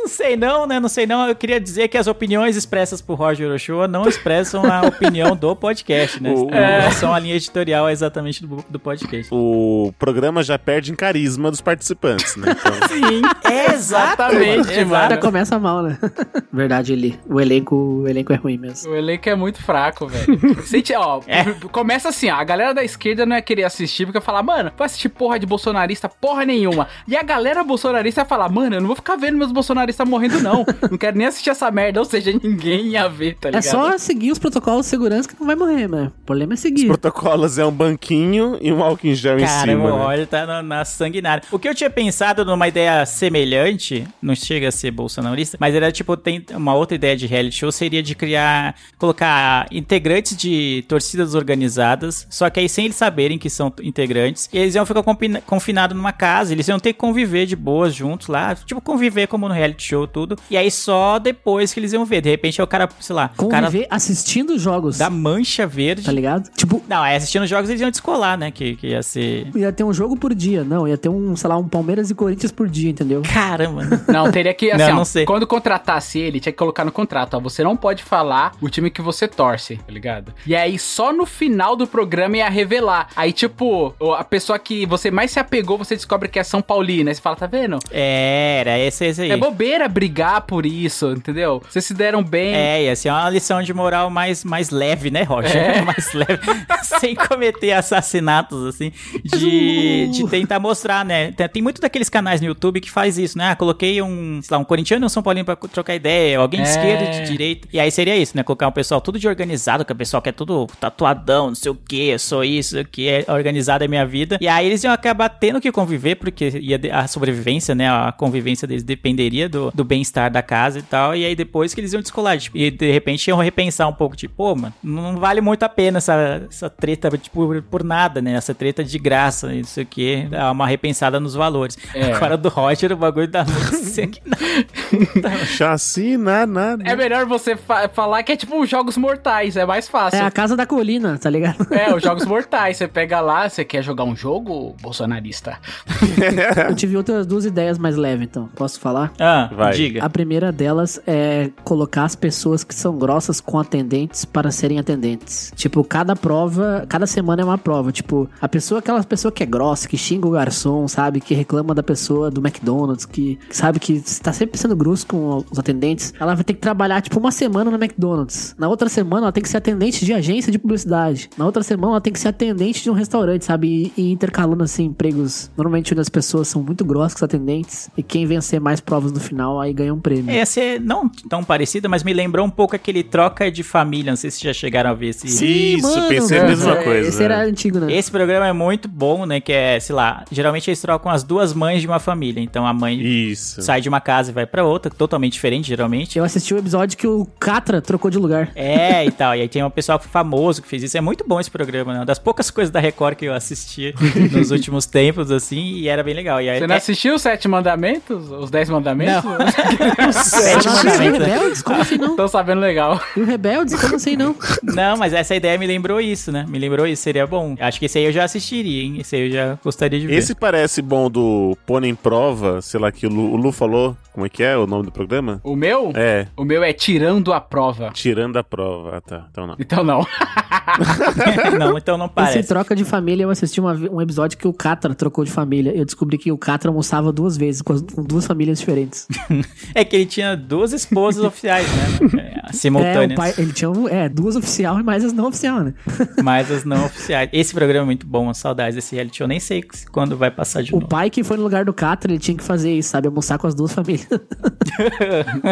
não. Não sei não, né? Não sei não. Eu queria dizer que as opiniões expressas por Roger Ochoa não expressam a opinião do podcast, né? O- Não são a linha editorial exatamente do, do podcast. O programa já perde em carisma dos participantes, né? Então, Sim, É exatamente, Já mano. começa mal, né? Verdade, ele. O elenco, o elenco é ruim mesmo. O elenco é muito fraco, velho. Sente, ó, É. começa assim, ó, a galera da esquerda não ia querer assistir, porque ia falar, mano, vai assistir porra de bolsonarista, porra nenhuma. E a galera bolsonarista ia falar, mano, eu não vou ficar vendo meus bolsonaristas morrendo, não. Não quero nem assistir essa merda, ou seja, ninguém ia ver, tá É ligado? só seguir os protocolos de segurança que não vai morrer, mano. O problema é os seguir. protocolos é um banquinho e um álcool em gel em Cara, o cima. né? Roger tá na, na sanguinária. O que eu tinha pensado numa ideia semelhante, não chega a ser bolsonarista, mas era tipo, tem uma outra ideia de reality show, seria de criar, colocar integrantes de torcidas organizadas, só que aí sem eles saberem que são integrantes, e eles iam ficar confinados numa casa, eles iam ter que conviver de boas juntos lá, tipo, conviver como no reality show, tudo, e aí só depois que eles iam ver, de repente é o cara, sei lá, o cara Conviver assistindo jogos. da mancha verde, Tá ligado? Tipo, não, aí assistindo jogos eles iam descolar, né, que, que ia ser... ia ter um jogo por dia. Não, ia ter um, sei lá, um Palmeiras e Corinthians por dia, entendeu? Caramba? Não, teria que, assim, Não, ó, não sei. quando contratasse ele, tinha que colocar no contrato, ó, você não pode falar o time que você torce, tá ligado? E aí, só no final do programa ia revelar. Aí, tipo, a pessoa que você mais se apegou, você descobre que é São Paulina. Aí você fala, tá vendo? É, era esse, esse aí. É bobeira brigar por isso, entendeu? Vocês se deram bem. É, ia ser uma lição de moral mais, mais leve, né, Roger? É. mais leve. Sem cometer assassinatos, assim. De, de tentar mostrar, né? Tem, tem muito daqueles canais no YouTube que faz isso, né? Ah, coloquei um, sei lá, um corintiano e um São Paulino pra trocar ideia, alguém de É. esquerda e de direita. E aí seria isso, né? Colocar um pessoal tudo de organizado, que o pessoal que é tudo tatuadão, não sei o que, eu sou isso, o que é organizado é minha vida. E aí eles iam acabar tendo que conviver, porque ia a sobrevivência, né? A convivência deles dependeria do, do bem-estar da casa e tal. E aí depois que eles iam descolar, tipo, e de repente iam repensar um pouco, tipo, pô, mano, não vale muito a pena essa, essa treta, tipo, por, por nada, né? Essa treta de graça, não sei o que. Dá uma repensada nos valores. É. Agora do Roger, o bagulho muito sanguinário. Chacina, nada. É melhor você fa- falar que é tipo os Jogos Mortais, é mais É fácil. a casa da colina, tá ligado? É, os Jogos Mortais. Você pega lá, você quer jogar um jogo bolsonarista? Eu tive outras duas ideias mais leves, então. Posso falar? Ah, Vai. diga. A primeira delas é colocar as pessoas que são grossas com atendentes para serem atendentes. Tipo, cada prova, cada semana é uma prova. Tipo, a pessoa, aquela pessoa que é grossa, que xinga o garçom, sabe? Que reclama da pessoa do McDonald's, que, que sabe que está sempre sendo grosso com os atendentes. Ela vai ter que trabalhar, tipo, uma semana no McDonald's. Na outra semana, ela tem que ser atendente de agência de publicidade. Na outra semana, ela tem que ser atendente de um restaurante, sabe? E, e intercalando, assim, empregos. Normalmente, onde as pessoas são muito grossas com os atendentes. E quem vencer mais provas no final, aí ganha um prêmio. Ia ser não tão parecida, mas me lembrou um pouco aquele troca de família. Não sei se já chegaram a ver esse. Isso, pensei a mesma É, coisa. Esse era antigo, né? Esse programa é muito bom, né? Que é, sei lá, geralmente eles trocam as duas mães de uma família. Então a mãe Isso. sai de uma casa e vai pra outra, totalmente diferente, geralmente. Eu assisti o episódio que o Catra trocou de lugar. É, e tal. E aí tem um pessoal famoso que fez isso. É muito bom esse programa, né? Uma das poucas coisas da Record que eu assisti nos últimos tempos, assim, e era bem legal. E aí, Você não é- assistiu os Sete Mandamentos? Os Dez Mandamentos? Sete Mandamentos, né? Rebeldes? Como assim não? Tô sabendo legal. E o Rebeldes? Como assim não? Não, mas essa ideia me lembrou isso, né? Me lembrou isso, seria bom. Acho que esse aí eu já assistiria, hein? Esse aí eu já gostaria de ver. Esse parece bom do Pôr em Prova, sei lá, que o Lu, o Lu falou. Como é que é o nome do programa? O meu? É, O meu é Tirando a Prova. Tirando a Prova. Ah, tá. Então não. Então não. não, então não parece. Esse troca de família, eu assisti uma um episódio que o Catra trocou de família. Eu descobri que o Catra almoçava duas vezes com, as- com duas famílias diferentes. É que ele tinha duas esposas oficiais, né? É, É, Simultâneas. o pai, ele tinha um- é, duas oficial e mais as não oficial, né? Mas as não oficiais. Esse programa é muito bom, saudades desse reality show. Nem sei quando vai passar de O novo. pai que foi no lugar do Catra, ele tinha que fazer isso, sabe? Almoçar com as duas famílias.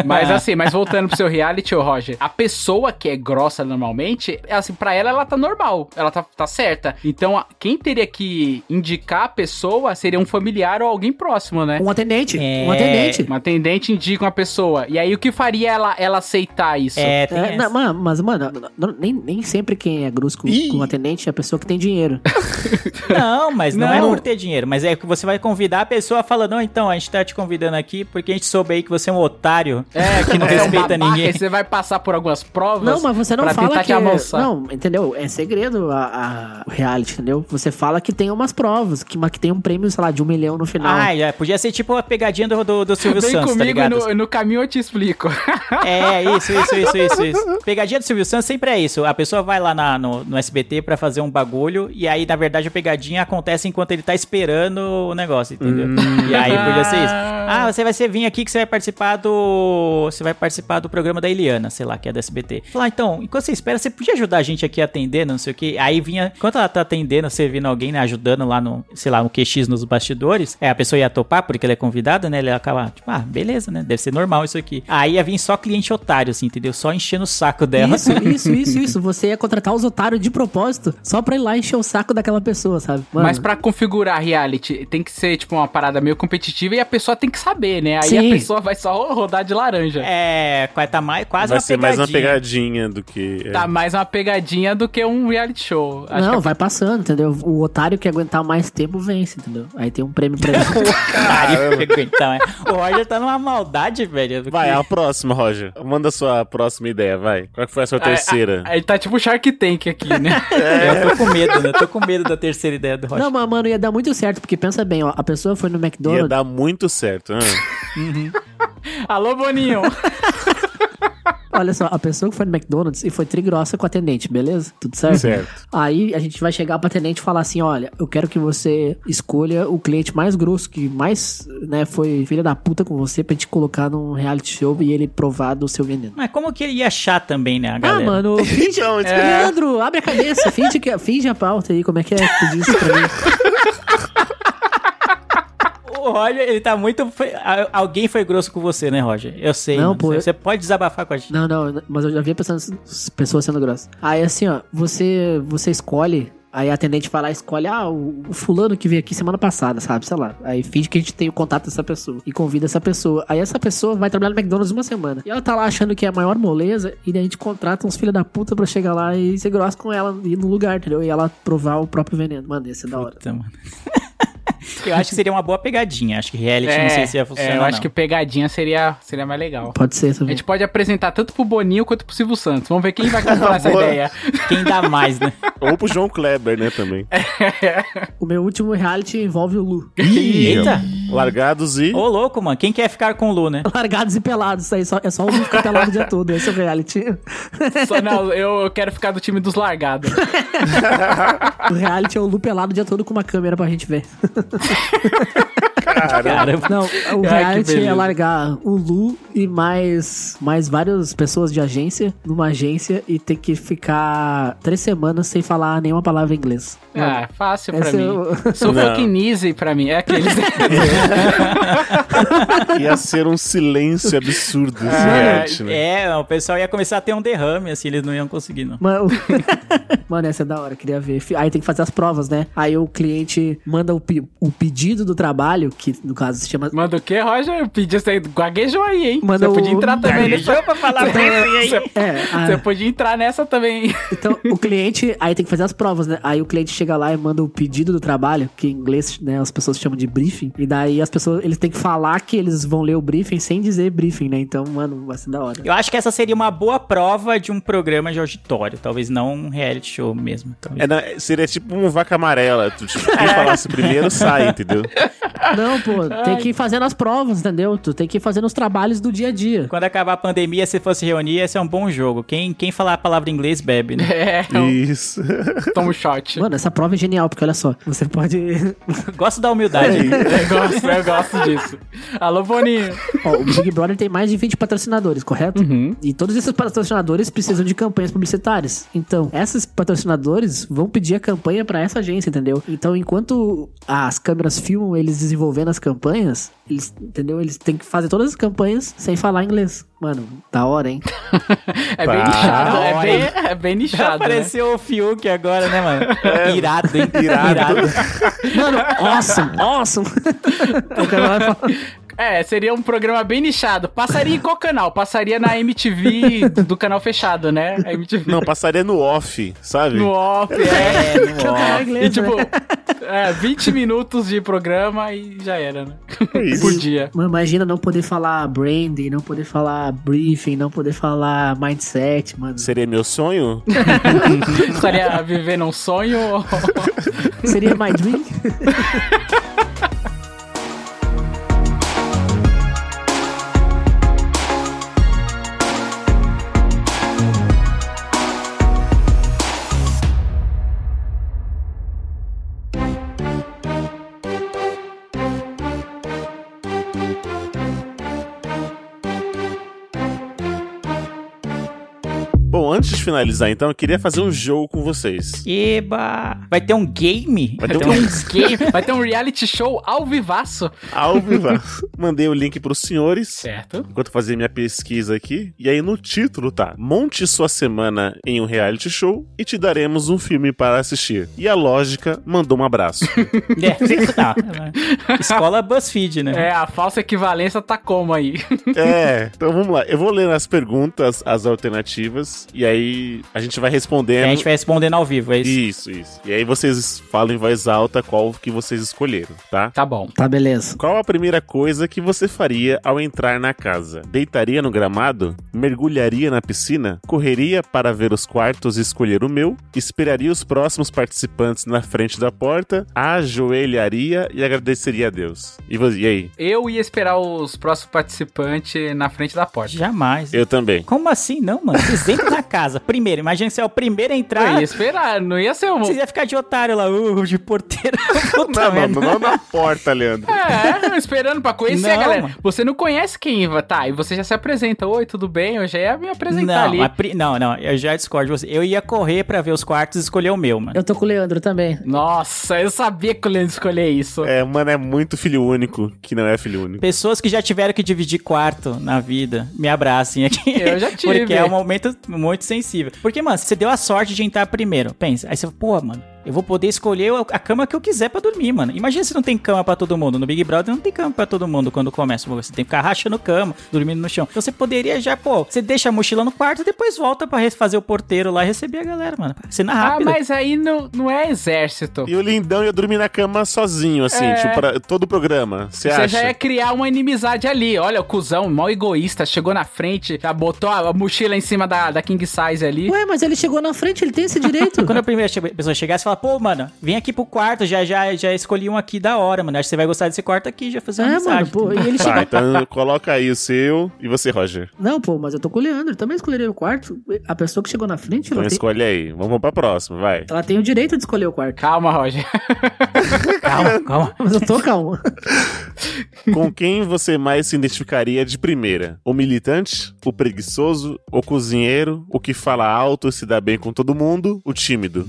Mas assim, mas voltando pro seu reality, ô Roger, a pessoa que é grossa normalmente, é assim, pra ela, ela tá normal, ela tá, tá certa. Então, a- quem teria que indicar a pessoa seria um familiar ou alguém próximo, né? Um atendente. É. Um atendente. Uma atendente indica uma pessoa. E aí, o que faria ela, ela aceitar isso? É, tem É, não, mano, mas, mano, não- nem, nem sempre quem é grosso com, Ih. com atendente é a pessoa que tem dinheiro. Não, mas não, é Não. por ter dinheiro. Mas é que você vai convidar a pessoa falando, não, então, a gente tá te convidando aqui porque a gente soube aí que você é um otário. É, que não é um respeita babaca, ninguém. Você vai passar por algumas provas. Não, mas você não fala que... Não, entendeu? É segredo a, a- reality, entendeu? Você fala que tem umas provas, que, mas que tem um prêmio, sei lá, de um milhão no final. Ah, já podia ser tipo a pegadinha do, do, do Silvio Vem Santos, comigo ligado? no, no caminho eu te explico. É, isso, isso, isso, isso, isso. Pegadinha do Silvio Santos sempre é isso. A pessoa vai lá na- no, no SBT pra fazer um bagulho e aí, na verdade, a pegadinha acontece enquanto ele tá esperando o negócio, entendeu? E aí podia ser isso. Ah, você vai ser vir aqui que você vai participar do. Você vai participar do programa da Eliana, sei lá, que é da SBT. Falar, então, enquanto você espera, você podia ajudar a gente aqui atendendo, não sei o quê. Aí vinha, enquanto ela tá atendendo, você vindo alguém, né, ajudando lá no, sei lá, no QX nos bastidores, é, a pessoa ia topar porque ela é convidada, né? Ele ia acabar, tipo, ah, beleza, né? Deve ser normal isso aqui. Aí ia vir só cliente otário, assim, entendeu? Só enchendo o saco dela. Isso, isso, isso, isso. Você ia contratar os otários de propósito só pra ir lá encher o saco daquela pessoa, sabe? Mano, Mas pra configurar reality, tem que ser, tipo, uma parada meio competitiva e a pessoa tem que saber, né? Aí Sim. a pessoa vai só rodar de laranja. É, vai tá mais, quase Vai uma ser pegadinha. mais uma pegadinha do que. é. Tá mais uma pegadinha do que um reality show. Acho não, que vai passando, entendeu? O otário que aguentar mais tempo vence, entendeu? Aí tem um prêmio pra ele. Caralho, então, é. O Roger tá numa maldade, velho. Vai, a próxima, Roger. Manda a sua próxima ideia, vai. Qual que foi a sua a- terceira? a- Ele tá tipo Shark Tank aqui, né? Eu tô com medo, né? Eu tô com medo da terceira ideia do Roger. não, mas, mano, ia dar muito certo, porque pensa bem, ó. A pessoa foi no Ia McDonald's. dar muito certo. né? Alô, Boninho. Olha só, a pessoa que foi no McDonald's e foi trigrossa com o atendente, beleza? Tudo certo? Certo. Aí a gente vai chegar pro atendente e falar assim: olha, eu quero que você escolha o cliente mais grosso, que mais, né, foi filha da puta com você pra gente colocar num reality show e ele provar do seu veneno. Mas como que ele ia achar também, né, a Ah, galera? mano, finge. Então, isso- Leandro, abre a cabeça, finge, que, finge a pauta aí, como é que é que tu disse pra mim? O Roger, ele tá muito... Alguém foi grosso com você, né, Roger? Eu sei, Não, pô, Você eu- pode desabafar com a gente. Não, não, mas eu já vi pessoas, pessoas sendo grossas. Aí assim, ó, você, você escolhe. Aí a atendente vai lá e escolhe, ah, o, o fulano que veio aqui semana passada, sabe? Sei lá. Aí finge que a gente tem o contato dessa pessoa. E convida essa pessoa. Aí essa pessoa vai trabalhar no McDonald's uma semana. E ela tá lá achando que é a maior moleza. E daí a gente contrata uns filha da puta pra chegar lá e ser grosso com ela e ir no lugar, entendeu? E ela provar o próprio veneno. Mano, ia ser da hora. Puta, mano. Eu acho que seria uma boa pegadinha. Acho que reality não sei se ia funcionar, é, eu acho não. que pegadinha seria, seria mais legal. Pode ser A também. gente pode apresentar tanto pro Boninho quanto pro Silvio Santos. Vamos ver quem vai comprar essa ideia. Quem dá mais, né? Ou pro João Kleber, né, também. O meu último reality envolve o Lu. Eita! Largados e... Ô, louco, mano. Quem quer ficar com o Lu, né? Largados e pelados, isso aí só, é só o Lu ficar pelado o dia todo. Esse é o reality. Só, não, eu, eu quero ficar do time dos largados. O reality é o Lu pelado o dia todo com uma câmera pra gente ver. Caramba. Não, o Ai, reality é largar o Lu e mais, mais várias pessoas de agência numa agência e ter que ficar três semanas sem falar nenhuma palavra em inglês. Ah, fácil pra Esse é mim. o- Sou fucking easy pra mim. É aqueles. Ia ser um silêncio absurdo esse É, né? É, o pessoal ia começar a ter um derrame, assim, eles não iam conseguir, não. Mano, Mano, essa é da hora, queria ver. Aí tem que fazer as provas, né? Aí o cliente manda o, pe- o pedido do trabalho, que no caso se chama. Manda o quê, Roger? Pediu você gaguejou aí, hein? Manda você podia o- entrar também nessa. pra falar Você, É, a- você podia entrar nessa também. Então, o cliente, aí tem que fazer as provas, né? Aí o cliente chega lá e manda o pedido do trabalho, que em inglês, né, as pessoas chamam de briefing. E daí as pessoas, eles têm que falar que eles vão ler o briefing sem dizer briefing, né? Então, mano, vai ser da hora. Eu acho que essa seria uma boa prova de um programa de auditório. Talvez não um reality show mesmo. É, na- seria tipo um vaca amarela. Tu, tipo, quem falasse primeiro sai, entendeu? Não, pô, tem que ir fazendo as provas, entendeu? Tu tem que ir fazendo os trabalhos do dia a dia. Quando acabar a pandemia, se fosse reunir, esse é um bom jogo. Quem, quem falar a palavra inglês bebe, né? É, eu Isso. tomo um shot. Mano, essa prova é genial, porque olha só, você pode. Gosto da humildade. Eu gosto, eu gosto disso. Alô, microfoninho. Ó, o Big Brother tem mais de 20 patrocinadores, correto? Uhum. E todos esses patrocinadores precisam de campanhas publicitárias. Então, esses patrocinadores vão pedir a campanha pra essa agência, entendeu? Então, enquanto as câmeras filmam eles desenvolvendo as campanhas, eles, entendeu? Eles têm que fazer todas as campanhas sem falar inglês. Mano, da hora, hein? É bem Ah, nichado. É bem, é bem nichado. né? Apareceu o Fiuk agora, né, mano? irado, hein? irado. Mano, awesome, awesome. o cara vai falar. É, seria um programa bem nichado. Passaria em qual canal? Passaria na MTV do canal fechado, né? A MTV. Não, passaria no off, sabe? No off, é. É, no é off. inglês, E tipo, né? é, 20 minutos de programa e já era, né? É isso. Por dia. Mano, imagina não poder falar branding, não poder falar briefing, não poder falar mindset, mano. Seria meu sonho? Estaria vivendo um sonho. Seria my dream? much. Finalizar, então, eu queria fazer um jogo com vocês. Eba! Vai ter um game? Vai ter um game. Vai ter um reality show ao vivaço. ao vivo. Mandei o link pros senhores. Certo. Enquanto eu fazia minha pesquisa aqui. E aí no título tá: Monte sua semana em um reality show e te daremos um filme para assistir. E a lógica mandou um abraço. É, tá. Escola BuzzFeed, né? É, a falsa equivalência tá como aí? é, então vamos lá. Eu vou ler as perguntas, as alternativas. E aí a gente vai E respondendo. a gente vai respondendo ao vivo, é isso? Isso, isso. E aí vocês falam em voz alta qual que vocês escolheram, tá? Tá bom. Tá, beleza. Qual a primeira coisa que você faria ao entrar na casa? Deitaria no gramado? Mergulharia na piscina? Correria para ver os quartos e escolher o meu? Esperaria os próximos participantes na frente da porta? Ajoelharia e agradeceria a Deus? E, vo- e aí? Eu ia esperar os próximos participantes na frente da porta. Jamais. Eu também. Como assim, não, mano? Vocês entram na casa, primeiro. Imagina que você é o primeiro a Eu entrar. ia esperar, não ia ser um. Vocês iam ficar de otário lá, uh, de porteiro. Puta Não, não, merda. não na porta, Leandro. É, esperando pra conhecer a Não, galera. mano. Você não conhece quem vai, tá? E você já se apresenta. Oi, tudo bem? Eu já ia me apresentar Não, ali. mas não, não, eu já discordo de você. Eu ia correr pra ver os quartos e escolher o meu, mano. Eu tô com o Leandro também. Nossa, eu sabia que o Leandro escolher isso. É, mano, é muito filho único que não é filho único. Pessoas que já tiveram que dividir quarto na vida, me abracem aqui. Eu já tive. Porque é um momento muito sensível. Porque, mano, você deu a sorte de entrar primeiro. Pensa, aí você, pô, mano, eu vou poder escolher a cama que eu quiser pra dormir, mano. Imagina se não tem cama pra todo mundo. No Big Brother não tem cama pra todo mundo quando começa. Você tem que ficar rachando cama, dormindo no chão. Então você poderia já, pô, você deixa a mochila no quarto e depois volta pra fazer o porteiro lá e receber a galera, mano. Cena Ah, rápida. mas aí não, não é exército. E o lindão ia dormir na cama sozinho, assim, É. tipo, pra todo o programa. Você Você acha? já ia criar uma inimizade ali. Olha, o cuzão, mal egoísta, chegou na frente, já botou a mochila em cima da, da King Size ali. Ué, mas ele chegou na frente, ele tem esse direito. Quando a primeira pessoa chegasse e falar, pô, mano, vem aqui pro quarto, já, já, já escolhi um aqui da hora, mano. Acho que você vai gostar desse quarto aqui, já fazer uma É, amizade. mano, pô, e ele Tá, chegou. então coloca aí o seu e você, Roger. Não, pô, mas eu tô com o Leandro, eu também escolheria o quarto. A pessoa que chegou na frente, Então ela tem, escolhe aí. Vamos pra próxima, vai. ela tem o direito de escolher o quarto. Calma, Roger. Calma, calma. Mas eu tô calmo. Com quem você mais se identificaria de primeira? O militante? O preguiçoso? O cozinheiro? O que fala alto e se dá bem com todo mundo? O tímido?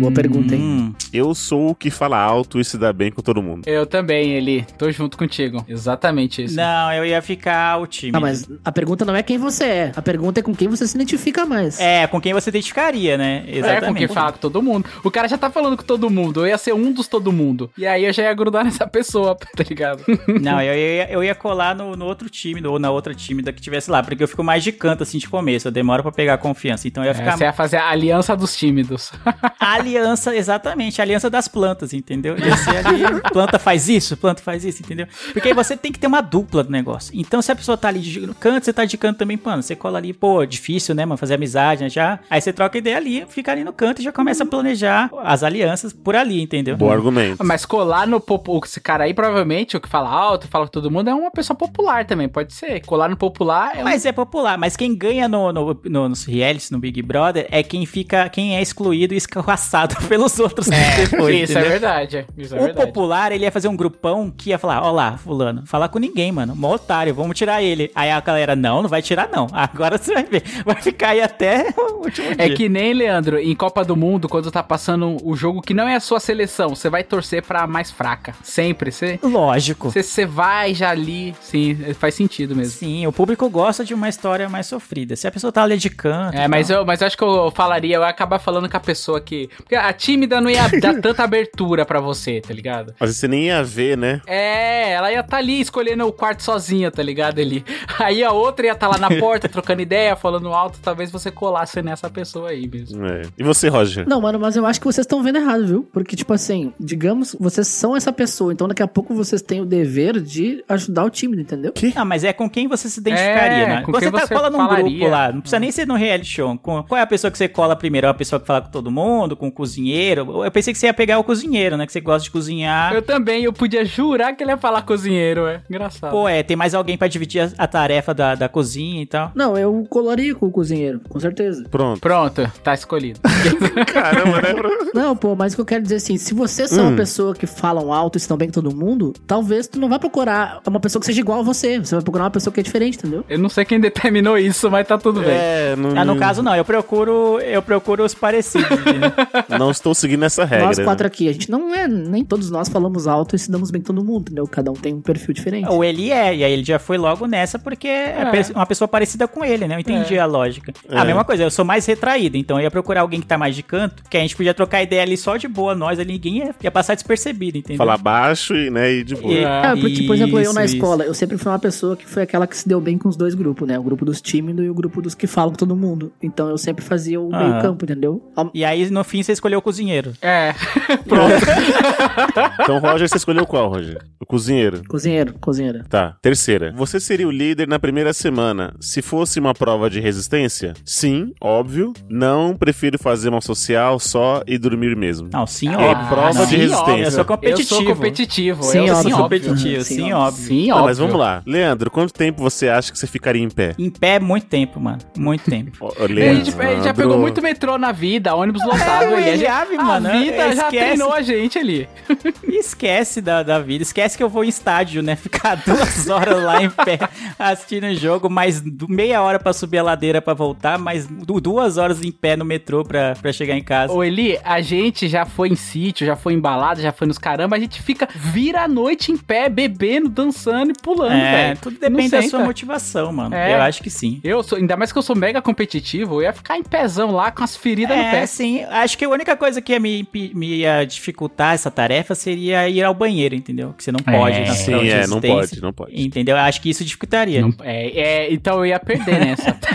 Boa pergunta, hein? Hum, Eu sou o que fala alto e se dá bem com todo mundo. Eu também, Eli. Tô junto contigo. Exatamente isso. não, eu ia ficar o time. Ah, mas a pergunta não é quem você é. A pergunta é com quem você se identifica mais. É, com quem você identificaria, né? É, com Exatamente. quem fala com todo mundo. O cara já tá falando com todo mundo. Eu ia ser um dos todo mundo. E aí eu já ia grudar nessa pessoa, tá ligado? Não, eu ia, eu ia colar no, no outro time, ou na outra time da que tivesse lá, porque eu fico mais de canto, assim, de começo. Eu demoro pra pegar confiança. Então eu ia É, ficar você ia fazer a aliança dos tímidos. A aliança, exatamente, a aliança das plantas, entendeu? Ia ser ali, planta faz isso, planta faz isso, entendeu? Porque aí você tem que ter uma dupla do negócio. Então, se a pessoa tá ali de canto, você tá de canto também, mano, você cola ali, pô, difícil, né, mano, fazer amizade, né, já. Aí você troca ideia ali, fica ali no canto e já começa a planejar as alianças por ali, entendeu? Bom argumento. Mas colar no popo, esse cara aí, provavelmente provavelmente o que fala alto, fala com todo mundo, é uma pessoa popular também, pode ser. Colar no popular é um... Mas é popular, mas quem ganha no, no, no, nos realities, no Big Brother, é quem fica, quem é excluído e escorraçado pelos outros depois, Isso é entendeu? verdade. Isso é o verdade. popular, ele ia fazer um grupão que ia falar, ó lá, fulano, falar com ninguém, mano, mó otário, vamos tirar ele. Aí a galera, não, não vai tirar não, agora você vai ver, vai ficar aí até o último É dia. que nem, Leandro, em Copa do Mundo, quando tá passando o jogo que não é a sua seleção, você vai torcer pra mais fraca. Sempre. Você, Lógico. Você, você vai já ali. Sim, faz sentido mesmo. Sim, o público gosta de uma história mais sofrida. Se a pessoa tá ali de canto... É, mas eu, mas eu acho que eu falaria, eu ia acabar falando com a pessoa que. Porque a tímida não ia dar tanta abertura pra você, tá ligado? Mas você nem ia ver, né? É, ela ia estar ali escolhendo o quarto sozinha, tá ligado? Ali. Aí a outra ia estar lá na porta, trocando ideia, falando alto. Talvez você colasse nessa pessoa aí mesmo. É. E você, Roger? Não, mano, mas eu acho que vocês estão vendo errado, viu? Porque, tipo assim, digamos, vocês são essa pessoa, então daqui a pouco vocês têm o dever de ajudar o time, entendeu? Ah, mas é com quem você se identificaria, É, né? com você quem tá você cola num falaria. grupo lá, não precisa nem ser no reality show. Com- qual é a pessoa que você cola primeiro? É a pessoa que fala com todo mundo, com o cozinheiro? Eu pensei que você ia pegar o cozinheiro, né? Que você gosta de cozinhar. Eu também, eu podia jurar que ele ia falar cozinheiro, é. Engraçado. Pô, é, tem mais alguém pra dividir a, a tarefa da, da cozinha e tal. Não, eu colaria com o cozinheiro, com certeza. Pronto. Pronto, tá escolhido. Caramba, né? Não, pô, mas o que eu quero dizer assim, se vocês são uma pessoa que falam alto e estão bem com todo mundo, talvez tu não vai procurar uma pessoa que seja igual a você. Você vai procurar uma pessoa que é diferente, entendeu? Eu não sei quem determinou isso, mas tá tudo bem. É, não, Ah, no caso não, eu procuro, eu procuro os parecidos. entendeu? não estou seguindo essa regra. nós quatro né? aqui, a gente não é, nem todos nós falamos alto e se damos bem com todo mundo, entendeu? Cada um tem um perfil diferente. Ou ele é, e aí ele já foi logo nessa porque é, É. uma pessoa parecida com ele, né? Eu entendi a lógica. É. A mesma coisa, eu sou mais retraído, então eu ia procurar alguém que tá mais de canto, que a gente podia trocar ideia ali só de boa, nós ali, ninguém ia, ia passar despercebido, entendeu? Falar baixo e, né, e de boa. E- É, porque, por exemplo, eu na Isso, escola, eu sempre fui uma pessoa que foi aquela que se deu bem com os dois grupos, né? O grupo dos tímidos e o grupo dos que falam com todo mundo. Então eu sempre fazia o Aham. meio campo, entendeu? E aí, no fim, você escolheu o cozinheiro. É. Então, Roger, você escolheu qual, Roger? O cozinheiro. Cozinheiro, cozinheira. Tá. Terceira. Você seria o líder na primeira semana se fosse uma prova de resistência? Sim, óbvio. Não, prefiro fazer uma social só e dormir mesmo. Não, sim, É óbvio. prova Não, de sim, resistência. óbvio, Eu sou Eu competitivo. sou competitivo. Sim, eu óbvio. Sim, Óbvio. competitivo, Sim, sim, óbvio. óbvio. Sim, óbvio. mas vamos lá. Leandro, quanto tempo você acha que você ficaria em pé? Em pé, muito tempo, mano. Muito tempo. A gente, a gente já pegou Leandro. muito metrô na vida, ônibus lotado. É, e a, gente- abre, a mano, vida já esquece. treinou a gente ali. Esquece da, da vida. Esquece que eu vou em estádio, né? Ficar duas horas lá em pé assistindo o jogo, mais meia hora pra subir a ladeira pra voltar, mais du- duas horas em pé no metrô pra, pra chegar em casa. Ô Eli, a gente já foi em sítio, já foi em balada, já foi nos caramba, a gente fica vira a noite em pé, bebendo, dançando e pulando, É, velho. tudo depende da sua motivação, mano. É. Eu acho que sim. Eu sou, ainda mais que eu sou mega competitivo, eu ia ficar em pezão lá com as feridas no É, pé. sim. Acho que a única coisa que ia me, me ia dificultar essa tarefa seria ir ao banheiro, entendeu? Que você não pode. É, na Sim, prova de é, não pode, não pode. Entendeu? Acho que isso dificultaria. Não- é, é, então eu ia perder nessa.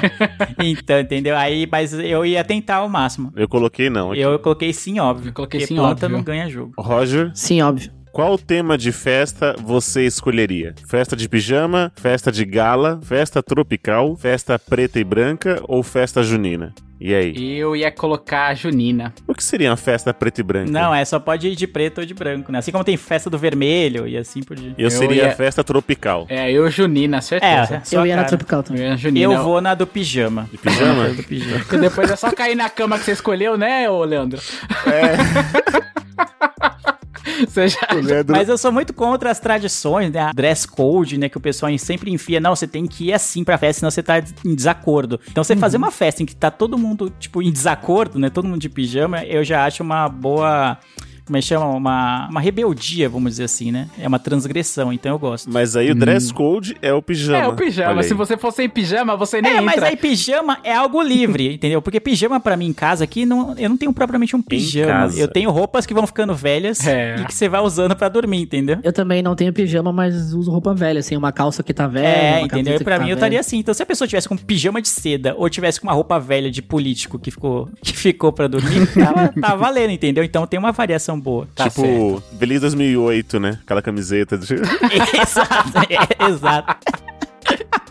Então, entendeu? Aí, mas eu ia tentar ao máximo. Eu coloquei não. aqui. Eu coloquei sim, óbvio. Eu coloquei sim, planta óbvio. não ganha jogo. Roger, Sim, óbvio. Qual tema de festa você escolheria? Festa de pijama, festa de gala, festa tropical, festa preta e branca ou festa junina? E aí? eu ia colocar a Junina. O que seria uma festa preta e branca? Não, é só pode ir de preto ou de branco, né? Assim como tem festa do vermelho e assim por diante. Eu, Eu seria ia- a festa tropical. É, eu Junina, certeza. É, só eu ia na cara. Tropical também. Eu ia Junina. Eu vou na do pijama. De pijama? do pijama. E depois é só cair na cama que você escolheu, né, ô Leandro? É. já... Mas eu sou muito contra as tradições, né? A dress code, né? Que o pessoal sempre enfia. Não, você tem que ir assim pra festa, senão você tá em desacordo. Então, você fazer uma festa em que tá todo mundo, tipo, em desacordo, né? Todo mundo de pijama, eu já acho uma boa. Como é que chama? Uma, uma rebeldia, vamos dizer assim, né? É uma transgressão, então eu gosto. Mas aí o dress code é o pijama. É o pijama. Se você for sem pijama, você nem É, entra. mas aí pijama é algo livre, entendeu? Porque pijama pra mim em casa aqui, não, eu não tenho propriamente um pijama. casa. Eu tenho roupas que vão ficando velhas É. e que você vai usando pra dormir, entendeu? Eu também não tenho pijama, mas uso roupa velha, assim, uma calça que tá velha. É, uma entendeu? E pra tá mim eu velha. estaria assim. Então, se a pessoa tivesse com pijama de seda ou tivesse com uma roupa velha de político que ficou, que ficou pra dormir, tava, tava valendo, entendeu? Então tem uma variação boa. Tá tipo, certo. Feliz 2008, né? Aquela camiseta. De... exato, é, exato.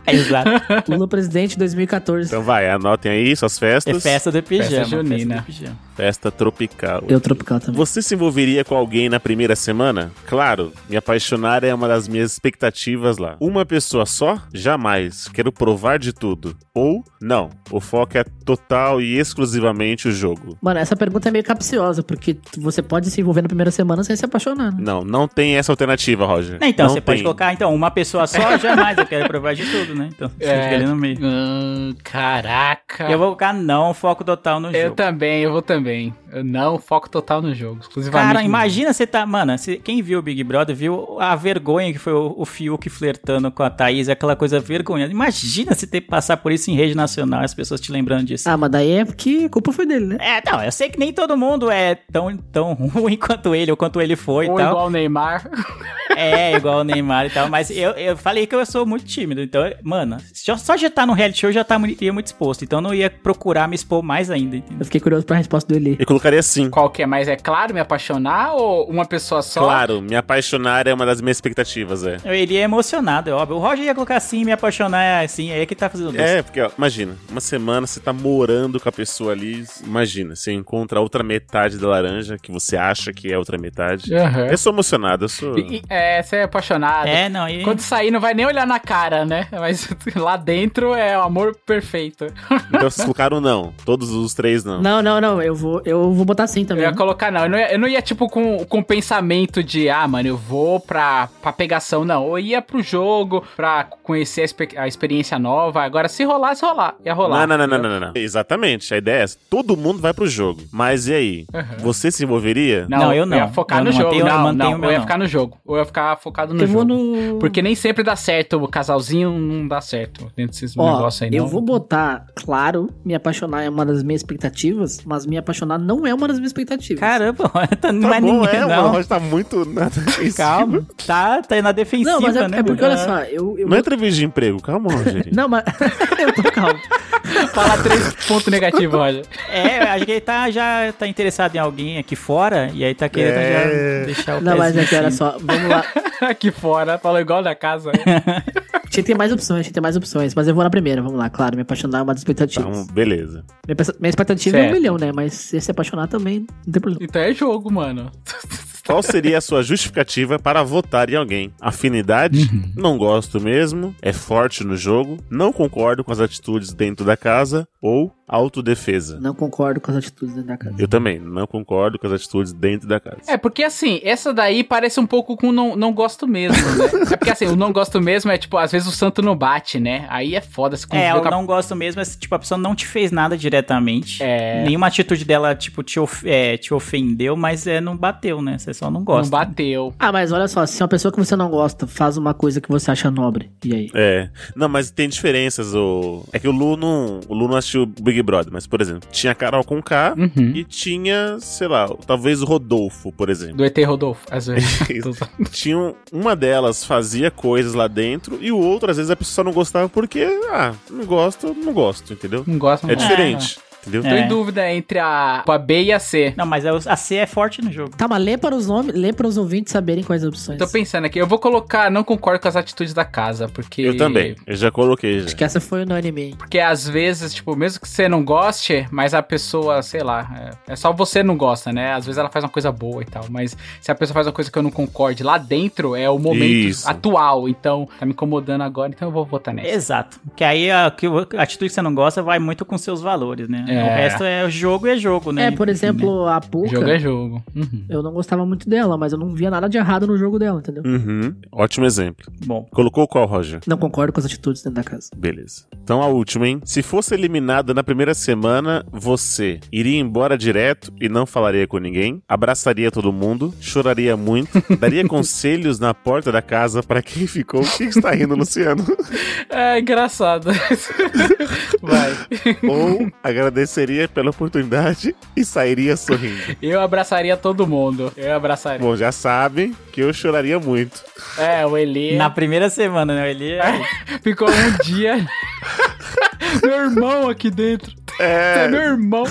Exato. Lula presidente 2014. então vai, anotem aí suas festas. É festa do pijama. Festa junina. do pijama. Festa tropical. Eu tropical também. Você se envolveria com alguém na primeira semana? Claro, me apaixonar é uma das minhas expectativas lá. Uma pessoa só? Jamais. Quero provar de tudo. Ou, não. O foco é total e exclusivamente o jogo. Mano, essa pergunta é meio capciosa, porque você pode se envolver na primeira semana sem se apaixonar. né? Não, não tem essa alternativa, Roger. Não, então, Não você pode tem. colocar, então, uma pessoa só, jamais. Eu quero provar de tudo, né? Então, É. fica ali no meio. Hum, caraca. Eu vou colocar não, foco total no Eu jogo. também, eu vou também. Não, foco total no jogo. Exclusivamente. Cara, imagina você tá. Mano, você- quem viu o Big Brother viu a vergonha que foi o, o Fiuk flertando com a Thaís, aquela coisa vergonhosa. Imagina você ter que passar por isso em rede nacional, as pessoas te lembrando disso. Ah, mas daí é porque a culpa foi dele, né? É, não, eu sei que nem todo mundo é tão, tão ruim quanto ele, ou quanto ele foi Ou e tal. igual o Neymar. É, igual o Neymar e tal, mas eu, eu falei que eu sou muito tímido, então, mano, só, só de estar no reality show eu já tá, mu- ia muito exposto, então eu não ia procurar me expor mais ainda, entendeu? Eu fiquei curioso pra resposta do Eli. Eu colocaria assim. Qual que é mais? É claro me apaixonar ou uma pessoa só? Claro, me apaixonar é uma das minhas expectativas, é. Eu iria emocionado, é óbvio. O Roger ia colocar assim, me apaixonar é assim, é que tá fazendo doce. É, porque, ó, imagina, uma semana você tá morando com a pessoa ali, imagina, você encontra a outra metade da laranja, que você acha que é a outra metade. Aham. Eu sou emocionado, eu sou... E- e- é, você é apaixonado. É, não, e... Quando sair, não vai nem olhar na cara, né? Mas lá dentro é o amor perfeito. Então vocês colocaram não, todos os três não. Não, não, não. Eu vou, eu vou botar sim Eu também. ia colocar, não. Eu não ia, eu não ia, tipo, com, com pensamento de, ah, mano, eu vou pra, pra pegação, não. Eu ia pro jogo pra conhecer a, a experiência nova. Agora, se rolar, se rolar. Ia rolar. Não, não, não, não, não, não. Exatamente, a ideia é essa. Todo mundo vai pro jogo. Mas e aí? Você se envolveria? Não, Não, eu eu não. ia focar Eu no não jogo. mantenho- eu não, não. o meu Eu ia não. ficar no jogo. Eu ia ficar focado no Eu jogo. no. Porque nem sempre dá certo. O casalzinho não dá certo dentro desses Ó, negócios aí, não. eu vou botar, claro, me apaixonar é uma das minhas expectativas, mas me apaixonar não é uma das minhas expectativas. Caramba, tá, não Tá é bom, ninguém, é, não. mano, tá muito... na defensiva. Calma, tá, tá na defensiva, não, mas é, né? é porque, olha só, eu. eu Não é entrevista de emprego, calma, Rogerinho. Não, mas. eu tô calmo. Falar três pontos negativos, Roger. É, acho que ele tá, já tá interessado em alguém aqui fora, e aí tá querendo É. já deixar o Não, mas é que olha assim. só, vamos lá. Aqui fora. Falou igual da casa. Tinha que ter mais opções, tinha que ter mais opções, mas eu vou na primeira, vamos lá, claro, me apaixonar é uma das expectativas. Então, beleza. Minha, minha expectativa é um Certo. milhão, né? Mas se se apaixonar também, não tem problema. Então é jogo, mano. Qual seria a sua justificativa para votar em alguém? Afinidade? Uhum. Não gosto mesmo? É forte no jogo? Não concordo com as atitudes dentro da casa? Ou autodefesa? Não concordo com as atitudes dentro da casa. Eu também, não concordo com as atitudes dentro da casa. É, porque assim, essa daí parece um pouco com não, não gosto mesmo, né? É porque assim, o não gosto mesmo é tipo, às vezes o santo não bate, né? Aí é foda se É, a- não gosto mesmo, é se, tipo, a pessoa não te fez nada diretamente. É. Nenhuma atitude dela, tipo, te, of- é, te ofendeu, mas é, não bateu, né? Você só não não gosta. bateu. Ah, mas olha só, se uma pessoa que você não gosta faz uma coisa que você acha nobre, e aí? É. Não, mas tem diferenças. O... É que o Lu não. O Lu não assistiu Big Brother, mas, por exemplo, tinha a Carol com K Uhum. e tinha, sei lá, talvez o Rodolfo, por exemplo. Do ET Rodolfo, às vezes. Tinha um- uma delas fazia coisas lá dentro e o outro, às vezes, a pessoa não gostava porque, ah, não gosto, não gosto, entendeu? não gosto, não É diferente, entendeu? Tô É. em dúvida entre a, a B e a C. Não, mas a C é forte no jogo. Tá, mas lê para os nomes, lê para os ouvintes saberem quais as opções. Tô pensando aqui, eu vou colocar, não concordo com as atitudes da casa, porque. Eu também, eu já coloquei já. Acho que essa foi unânime. Porque às vezes, tipo, mesmo que você não goste, mas a pessoa, sei lá, é, é só você não gosta, né? Às vezes ela faz uma coisa boa e tal, mas se a pessoa faz uma coisa que eu não concorde lá dentro, é o momento Isso. atual, então tá me incomodando agora, então eu vou votar nessa. Exato. Que aí a, a atitude que você não gosta vai muito com seus valores, né? É. O resto é jogo e é jogo, né? É, por exemplo, a Puka, Jogo é jogo. Uhum. eu não gostava muito dela, mas eu não via nada de errado no jogo dela, entendeu? Uhum, ótimo exemplo. Bom, Colocou qual, Roger? Não concordo com as atitudes dentro da casa. Beleza. Então a última, hein? Se fosse eliminada na primeira semana, você iria embora direto e não falaria com ninguém, abraçaria todo mundo, choraria muito, daria conselhos na porta da casa pra quem ficou. O que que está rindo, Luciano? É engraçado. Vai. Ou agradeceria pela oportunidade e sairia sorrindo. Eu abraçaria todo mundo. Eu abraçaria. Bom, já sabem que eu choraria muito. É, o Eli na primeira semana, né? Ele é... ficou um dia. meu irmão aqui dentro. Você é meu É, irmão.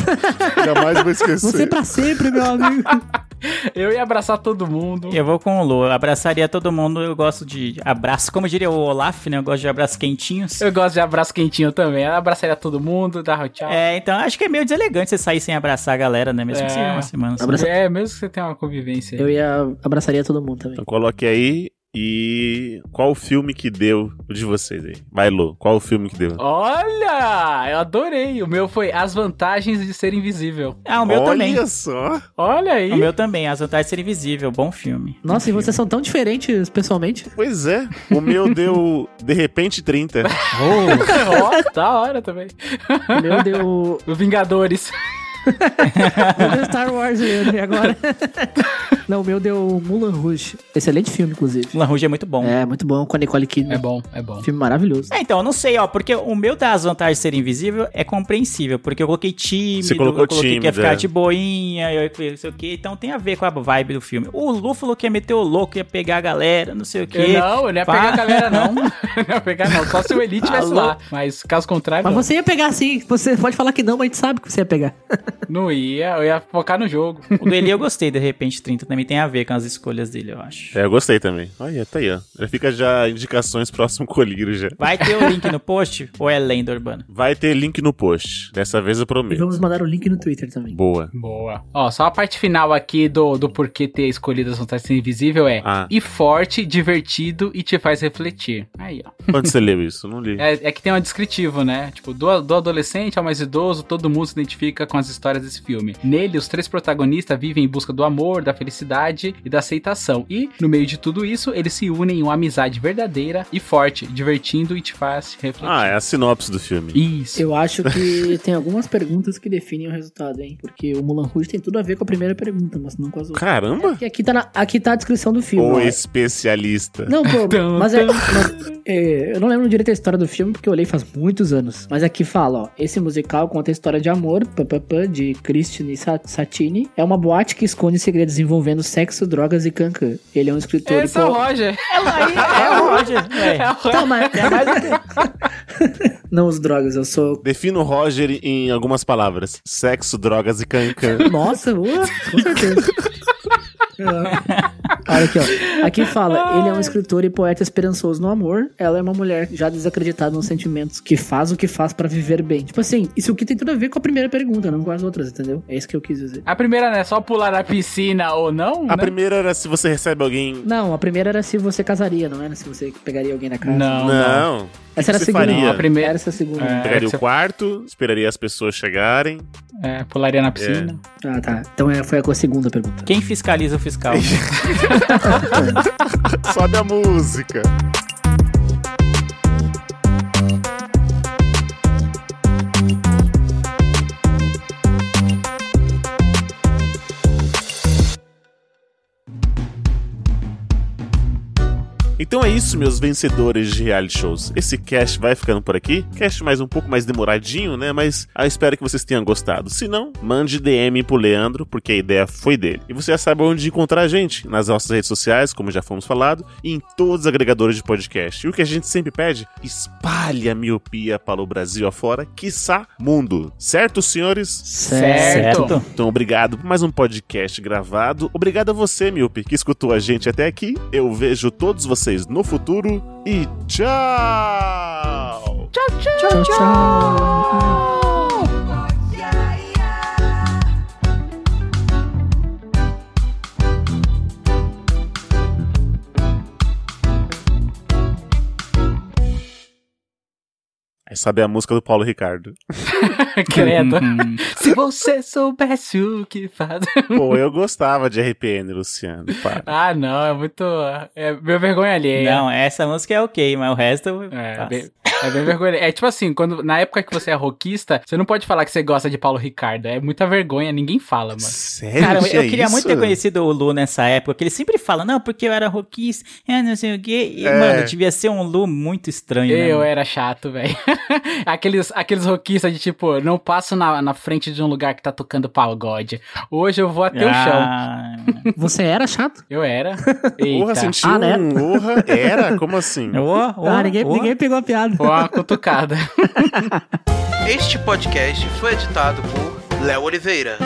jamais vou esquecer. Você pra sempre, meu amigo. Eu ia abraçar todo mundo. Eu vou com o Lu. Eu abraçaria todo mundo. Eu gosto de abraço. Como diria o Olaf, né? Eu gosto de abraços quentinhos. Eu gosto de abraço quentinho também. Eu abraçaria todo mundo, dar tchau. É, então acho que é meio deselegante você sair sem abraçar a galera, né? Mesmo que É. seja uma semana. só. Abraça- É, mesmo que você tenha uma convivência. aí. Eu ia abraçaria todo mundo também. Então coloque aí. E qual o filme que deu o de vocês aí? Vai, Lu, qual o filme que deu? Olha, eu adorei. O meu foi As Vantagens de Ser Invisível. Ah, o meu Olha também. só! Olha aí. O meu também. As vantagens de ser invisível. Bom filme. Nossa, e vocês são tão diferentes pessoalmente. Pois é, o meu deu de repente 30. Ó, da hora também. O meu deu. Vingadores. o meu deu Star Wars mesmo, e agora. Não, o meu deu Mulan Rouge. Excelente filme, inclusive. Mulan Rouge é muito bom. É, muito bom, com a Nicole Kidman. É bom, é bom. Filme maravilhoso. É, então, eu não sei, ó, porque o meu das vantagens de ser invisível é compreensível, porque eu coloquei tímido, Você colocou eu coloquei que ia tímido, ficar é. de boinha, eu não sei o que, então tem a ver com a vibe do filme. O Lu falou que ia meter o louco, ia pegar a galera, não sei o que. Eu não, eu não ia Pá. pegar a galera, não. Não ia pegar, não. Só se o Elite estivesse Alô? lá. Mas caso contrário, Mas não. você ia pegar sim. Você pode falar que não, mas a gente sabe que você ia pegar. Não ia. Eu ia focar no jogo. O do Eli eu gostei, de repente 30 também tem a ver com as escolhas dele, eu acho. É, eu gostei também. Olha, tá aí, ó. Já fica já indicações próximo colírio já. Vai ter o link no post ou é lenda urbana? Vai ter link no post. Dessa vez eu E prometo. vamos mandar o link no Twitter também. Boa. Boa. Ó, só a parte final aqui do, do porquê ter escolhido de ser invisível é Ah. e forte, divertido e te faz refletir. Aí, ó. Onde você leu isso? Não li. É, é que tem um descritivo, né? Tipo, do, do adolescente ao mais idoso, todo mundo se identifica com as histórias desse filme. Nele, os três protagonistas vivem em busca do amor, da felicidade e da aceitação. E, no meio de tudo isso, eles se unem em uma amizade verdadeira e forte, divertindo e te faz refletir. Ah, é a sinopse do filme. Isso. Eu acho que tem algumas perguntas que definem o resultado, hein? Porque o Mulan Rouge tem tudo a ver com a primeira pergunta, mas não com as outras. Caramba! Porque aqui tá, na- aqui tá a descrição do filme. O ó. especialista. Não, pô, mas é, mas, é, Eu não lembro direito a história do filme porque eu olhei faz muitos anos. Mas aqui fala, ó. Esse musical conta a história de amor, papapá, de Christine Sa- Satini. É uma boate que esconde segredos envolvendo sexo, drogas e cancan. Ele é um escritor. Esse é o pô- Roger. É o Roger, É o Roger. Tá, mas... não os drogas, eu sou. Defina o Roger em algumas palavras: sexo, drogas e cancan. Nossa, uh, com certeza. É. Olha aqui, ó. Aqui fala, ele é um escritor e poeta esperançoso no amor. Ela é uma mulher já desacreditada nos sentimentos, que faz o que faz pra viver bem. Tipo assim, isso aqui tem tudo a ver com a primeira pergunta, não com as outras, entendeu? É isso que eu quis dizer. A primeira, né? Só pular na piscina ou não? A né? primeira era se você recebe alguém. Não, a primeira era se você casaria, não era se você pegaria alguém na casa. Não, não. Não. Essa era a segunda. faria? Não, a primeira- essa a segunda. É. Pegaria você- o quarto, esperaria as pessoas chegarem. É, pularia na piscina. Ah, tá. Então é, foi a segunda pergunta. Quem fiscaliza o fiscal? Sobe a música. Então é isso, meus vencedores de reality shows. Esse cast vai ficando por aqui. Cast mais um pouco mais demoradinho, né? Mas eu espero que vocês tenham gostado. Se não, mande DM pro Leandro, porque a ideia foi dele. E você já sabe onde encontrar a gente, nas nossas redes sociais, como já fomos falado, e em todos os agregadores de podcast. E o que a gente sempre pede, espalhe a miopia para o Brasil afora, quiçá mundo. Certo, senhores? Certo. Então, obrigado por mais um podcast gravado. Obrigado a você, Miope, que escutou a gente até aqui. Eu vejo todos vocês no futuro e tchau! Tchau, tchau. Aí sabe a música do Paulo Ricardo. Credo. Hum, Se você soubesse o que faz. Pô, eu gostava de RPN, Luciano. Para. ah, não, é muito. É meu vergonha alheia. Não, essa música é ok, mas o resto. É, é bem vergonha. É tipo assim, quando, na época que você é rockista, você não pode falar que você gosta de Paulo Ricardo. É muita vergonha, ninguém fala, mano. Sério? Cara, eu tinha queria isso? muito ter conhecido o Lu nessa época, que ele sempre fala, não, porque eu era rockista, é, não sei o quê. E, É. mano, devia ser um Lu muito estranho, né? Eu era chato, velho. aqueles, aqueles rockistas de tipo, não passo na, na frente de um lugar que tá tocando pagode. Hoje eu vou até o chão. Ah, Você era chato? Eu era. Porra, sentiu Ah, né? um... Porra, era? Como assim? ô, ô, ah, ninguém, ô. ninguém pegou a piada. Foi uma cutucada. Este podcast foi editado por Léo Oliveira.